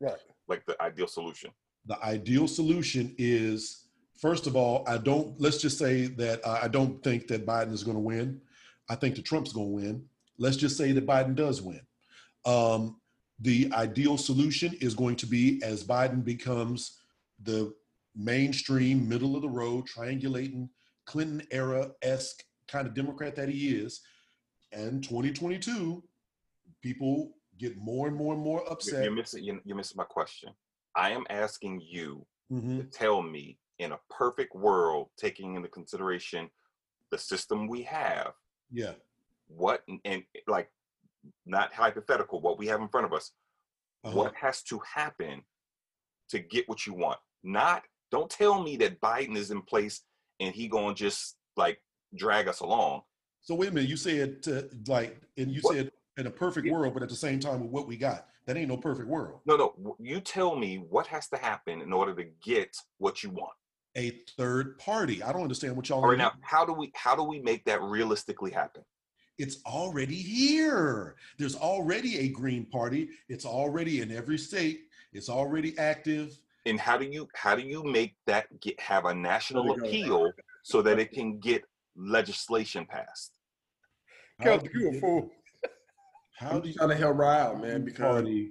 [SPEAKER 5] right.
[SPEAKER 6] like the ideal solution.
[SPEAKER 4] the ideal solution is, first of all, I don't, let's just say that uh, I don't think that Biden is going to win. I think that Trump's going to win. Let's just say that Biden does win. Um, the ideal solution is going to be as Biden becomes the mainstream, middle of the road, triangulating Clinton era esque kind of Democrat that he is. And 2022, people get more and more and more upset.
[SPEAKER 6] you're missing. You're, you're missing my question. I am asking you
[SPEAKER 4] Mhm.
[SPEAKER 6] to tell me, in a perfect world, taking into consideration the system we have,
[SPEAKER 4] Yeah.
[SPEAKER 6] what and, and like not hypothetical, what we have in front of us,
[SPEAKER 4] Uh-huh.
[SPEAKER 6] what has to happen to get what you want? Not don't tell me that Biden is in place and he gonna just like drag us along.
[SPEAKER 4] So wait a minute, you said to, like, and you
[SPEAKER 6] What-
[SPEAKER 4] said in a perfect
[SPEAKER 6] Yeah.
[SPEAKER 4] world, but at the same time with what we got, that ain't no perfect world.
[SPEAKER 6] No, no, you tell me what has to happen in order to get what you want.
[SPEAKER 4] A third party. I don't understand what y'all
[SPEAKER 6] All
[SPEAKER 4] are
[SPEAKER 6] right, now how do we how do we make that realistically happen?
[SPEAKER 4] It's already here. There's already a Green Party. It's already in every state. It's already active.
[SPEAKER 6] And how do you how do you make that get have a national
[SPEAKER 7] There we go.
[SPEAKER 6] appeal so that it can get legislation passed?
[SPEAKER 4] How do
[SPEAKER 5] you a fool.
[SPEAKER 4] How do you
[SPEAKER 7] trying to help Ryan out, man,
[SPEAKER 4] Green
[SPEAKER 7] because
[SPEAKER 4] party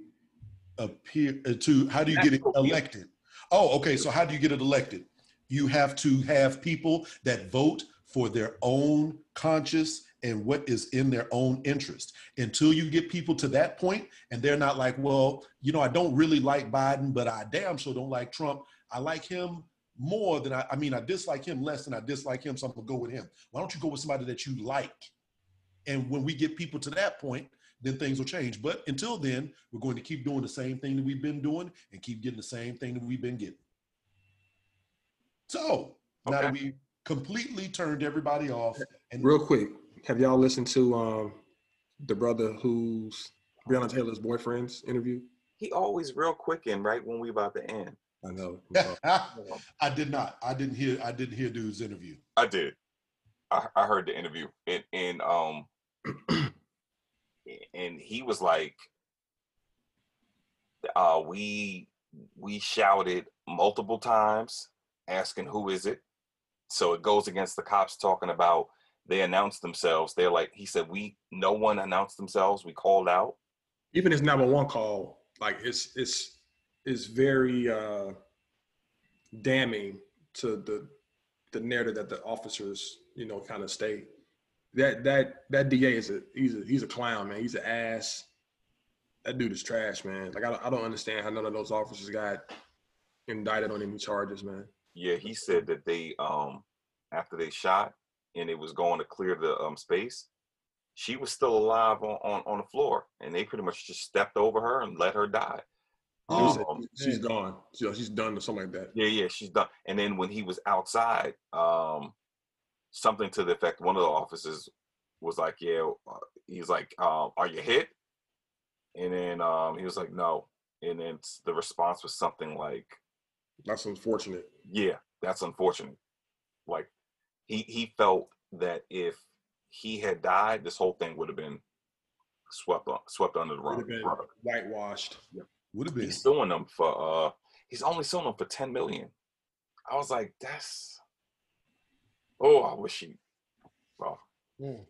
[SPEAKER 4] appear uh, to? How do you get it elected? Oh, okay. So how do you get it elected? You have to have people that vote for their own conscience and what is in their own interest. Until you get people to that point, and they're not like, well, you know, I don't really like Biden, but I damn sure don't like Trump. I like him more than I, I mean, I dislike him less than I dislike him, so I'm gonna go with him. Why don't you go with somebody that you like? And when we get people to that point, then things will change. But until then, we're going to keep doing the same thing that we've been doing and keep getting the same thing that we've been getting. So now that we completely turned everybody off, and
[SPEAKER 7] Real quick, have y'all listened to um the brother who's Breonna Taylor's boyfriend's interview?
[SPEAKER 6] He always real quick in right when we about to end.
[SPEAKER 7] I know.
[SPEAKER 4] I did not. I didn't hear. I didn't hear dude's interview.
[SPEAKER 6] I did. I, I heard the interview and and um and he was like uh we we shouted multiple times asking who is it so it goes against the cops talking about they announced themselves they're like he said we no one announced themselves we called out
[SPEAKER 7] Even his 911 call, like it's it's it's very uh damning to the the narrative that the officers, you know, kind of state. That that that DA is a he's a he's a clown, man. He's an ass. That dude is trash, man. Like I I don't understand how none of those officers got indicted on any charges, man.
[SPEAKER 6] Yeah he said that they um after they shot and it was going to clear the um space she was still alive on, on, on the floor and they pretty much just stepped over her and let her die
[SPEAKER 7] said
[SPEAKER 6] Um,
[SPEAKER 7] she's gone. She- she's done or something like that.
[SPEAKER 6] Yeah, yeah, she's done. And then when he was outside, um, something to the effect, one of the officers was like, "Yeah," uh, he's like, um, "Are you hit?" And then um, he was like, "No." And then the response was something like,
[SPEAKER 7] That's unfortunate.
[SPEAKER 6] "Yeah, that's unfortunate." Like he he felt that if he had died, this whole thing would have been swept on, swept under the rug.
[SPEAKER 7] whitewashed.
[SPEAKER 4] Would have been.
[SPEAKER 6] He's suing them for uh, he's only suing them for ten million. I was like, that's. Oh, I wish he. Well,
[SPEAKER 5] Mm.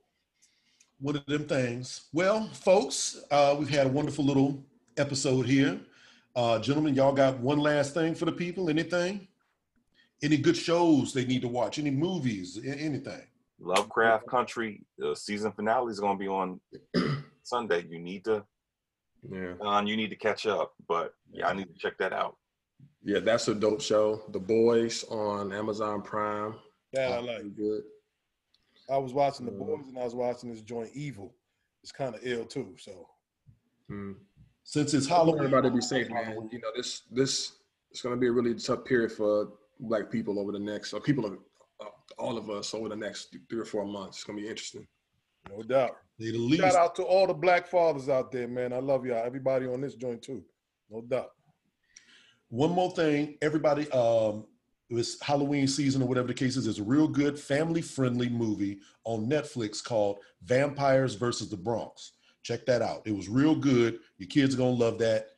[SPEAKER 4] one of them things. Well, folks, uh, we've had a wonderful little episode here. Uh, gentlemen, y'all got one last thing for the people? Anything? Any good shows they need to watch? Any movies? Anything?
[SPEAKER 6] Lovecraft Country the season finale is going to be on Sunday. You need to,
[SPEAKER 7] Yeah.
[SPEAKER 6] Don, you need to catch up. But yeah, I need to check that out.
[SPEAKER 7] Yeah, that's a dope show. The Boys on Amazon Prime.
[SPEAKER 5] That I like.
[SPEAKER 7] Pretty good.
[SPEAKER 5] I was watching the
[SPEAKER 7] Uh,
[SPEAKER 5] boys and I was watching this joint Evil. It's kind of ill too. So
[SPEAKER 7] Mm.
[SPEAKER 4] Since it's Halloween,
[SPEAKER 7] everybody be safe, man. You know, this this it's going to be a really tough period for Black people over the next, or people of uh, all of us over the next three or four months. It's going to be interesting.
[SPEAKER 5] no doubt.
[SPEAKER 4] they the least.
[SPEAKER 5] Shout out to all the black fathers out there, man. I love y'all. Everybody on this joint too. No doubt.
[SPEAKER 4] One more thing, everybody. Um, it was Halloween season or whatever the case is. There's a real good family-friendly movie on Netflix called Vampires versus the Bronx. Check that out. It was real good. Your kids are gonna love that.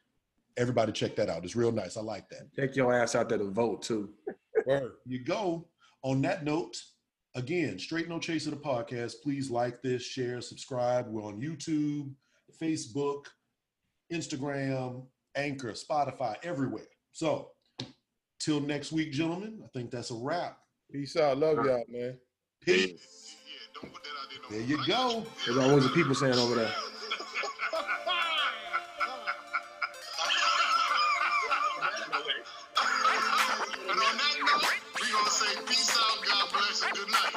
[SPEAKER 4] Everybody, check that out. It's real nice. I like that.
[SPEAKER 7] Take your ass out there to vote too.
[SPEAKER 5] Word.
[SPEAKER 4] you go. On that note, again, Straight No Chaser the podcast. Please like this, share, subscribe. We're on YouTube, Facebook, Instagram, Anchor, Spotify, everywhere. So, till next week, gentlemen. I think that's a wrap.
[SPEAKER 5] Peace out. Love y'all, man.
[SPEAKER 4] Peace.
[SPEAKER 2] Yeah, don't put that out there. no
[SPEAKER 4] There you go.
[SPEAKER 7] There's always the people saying over there.
[SPEAKER 2] Say peace out, God bless, and good night.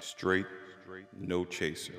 [SPEAKER 8] Straight, no chaser.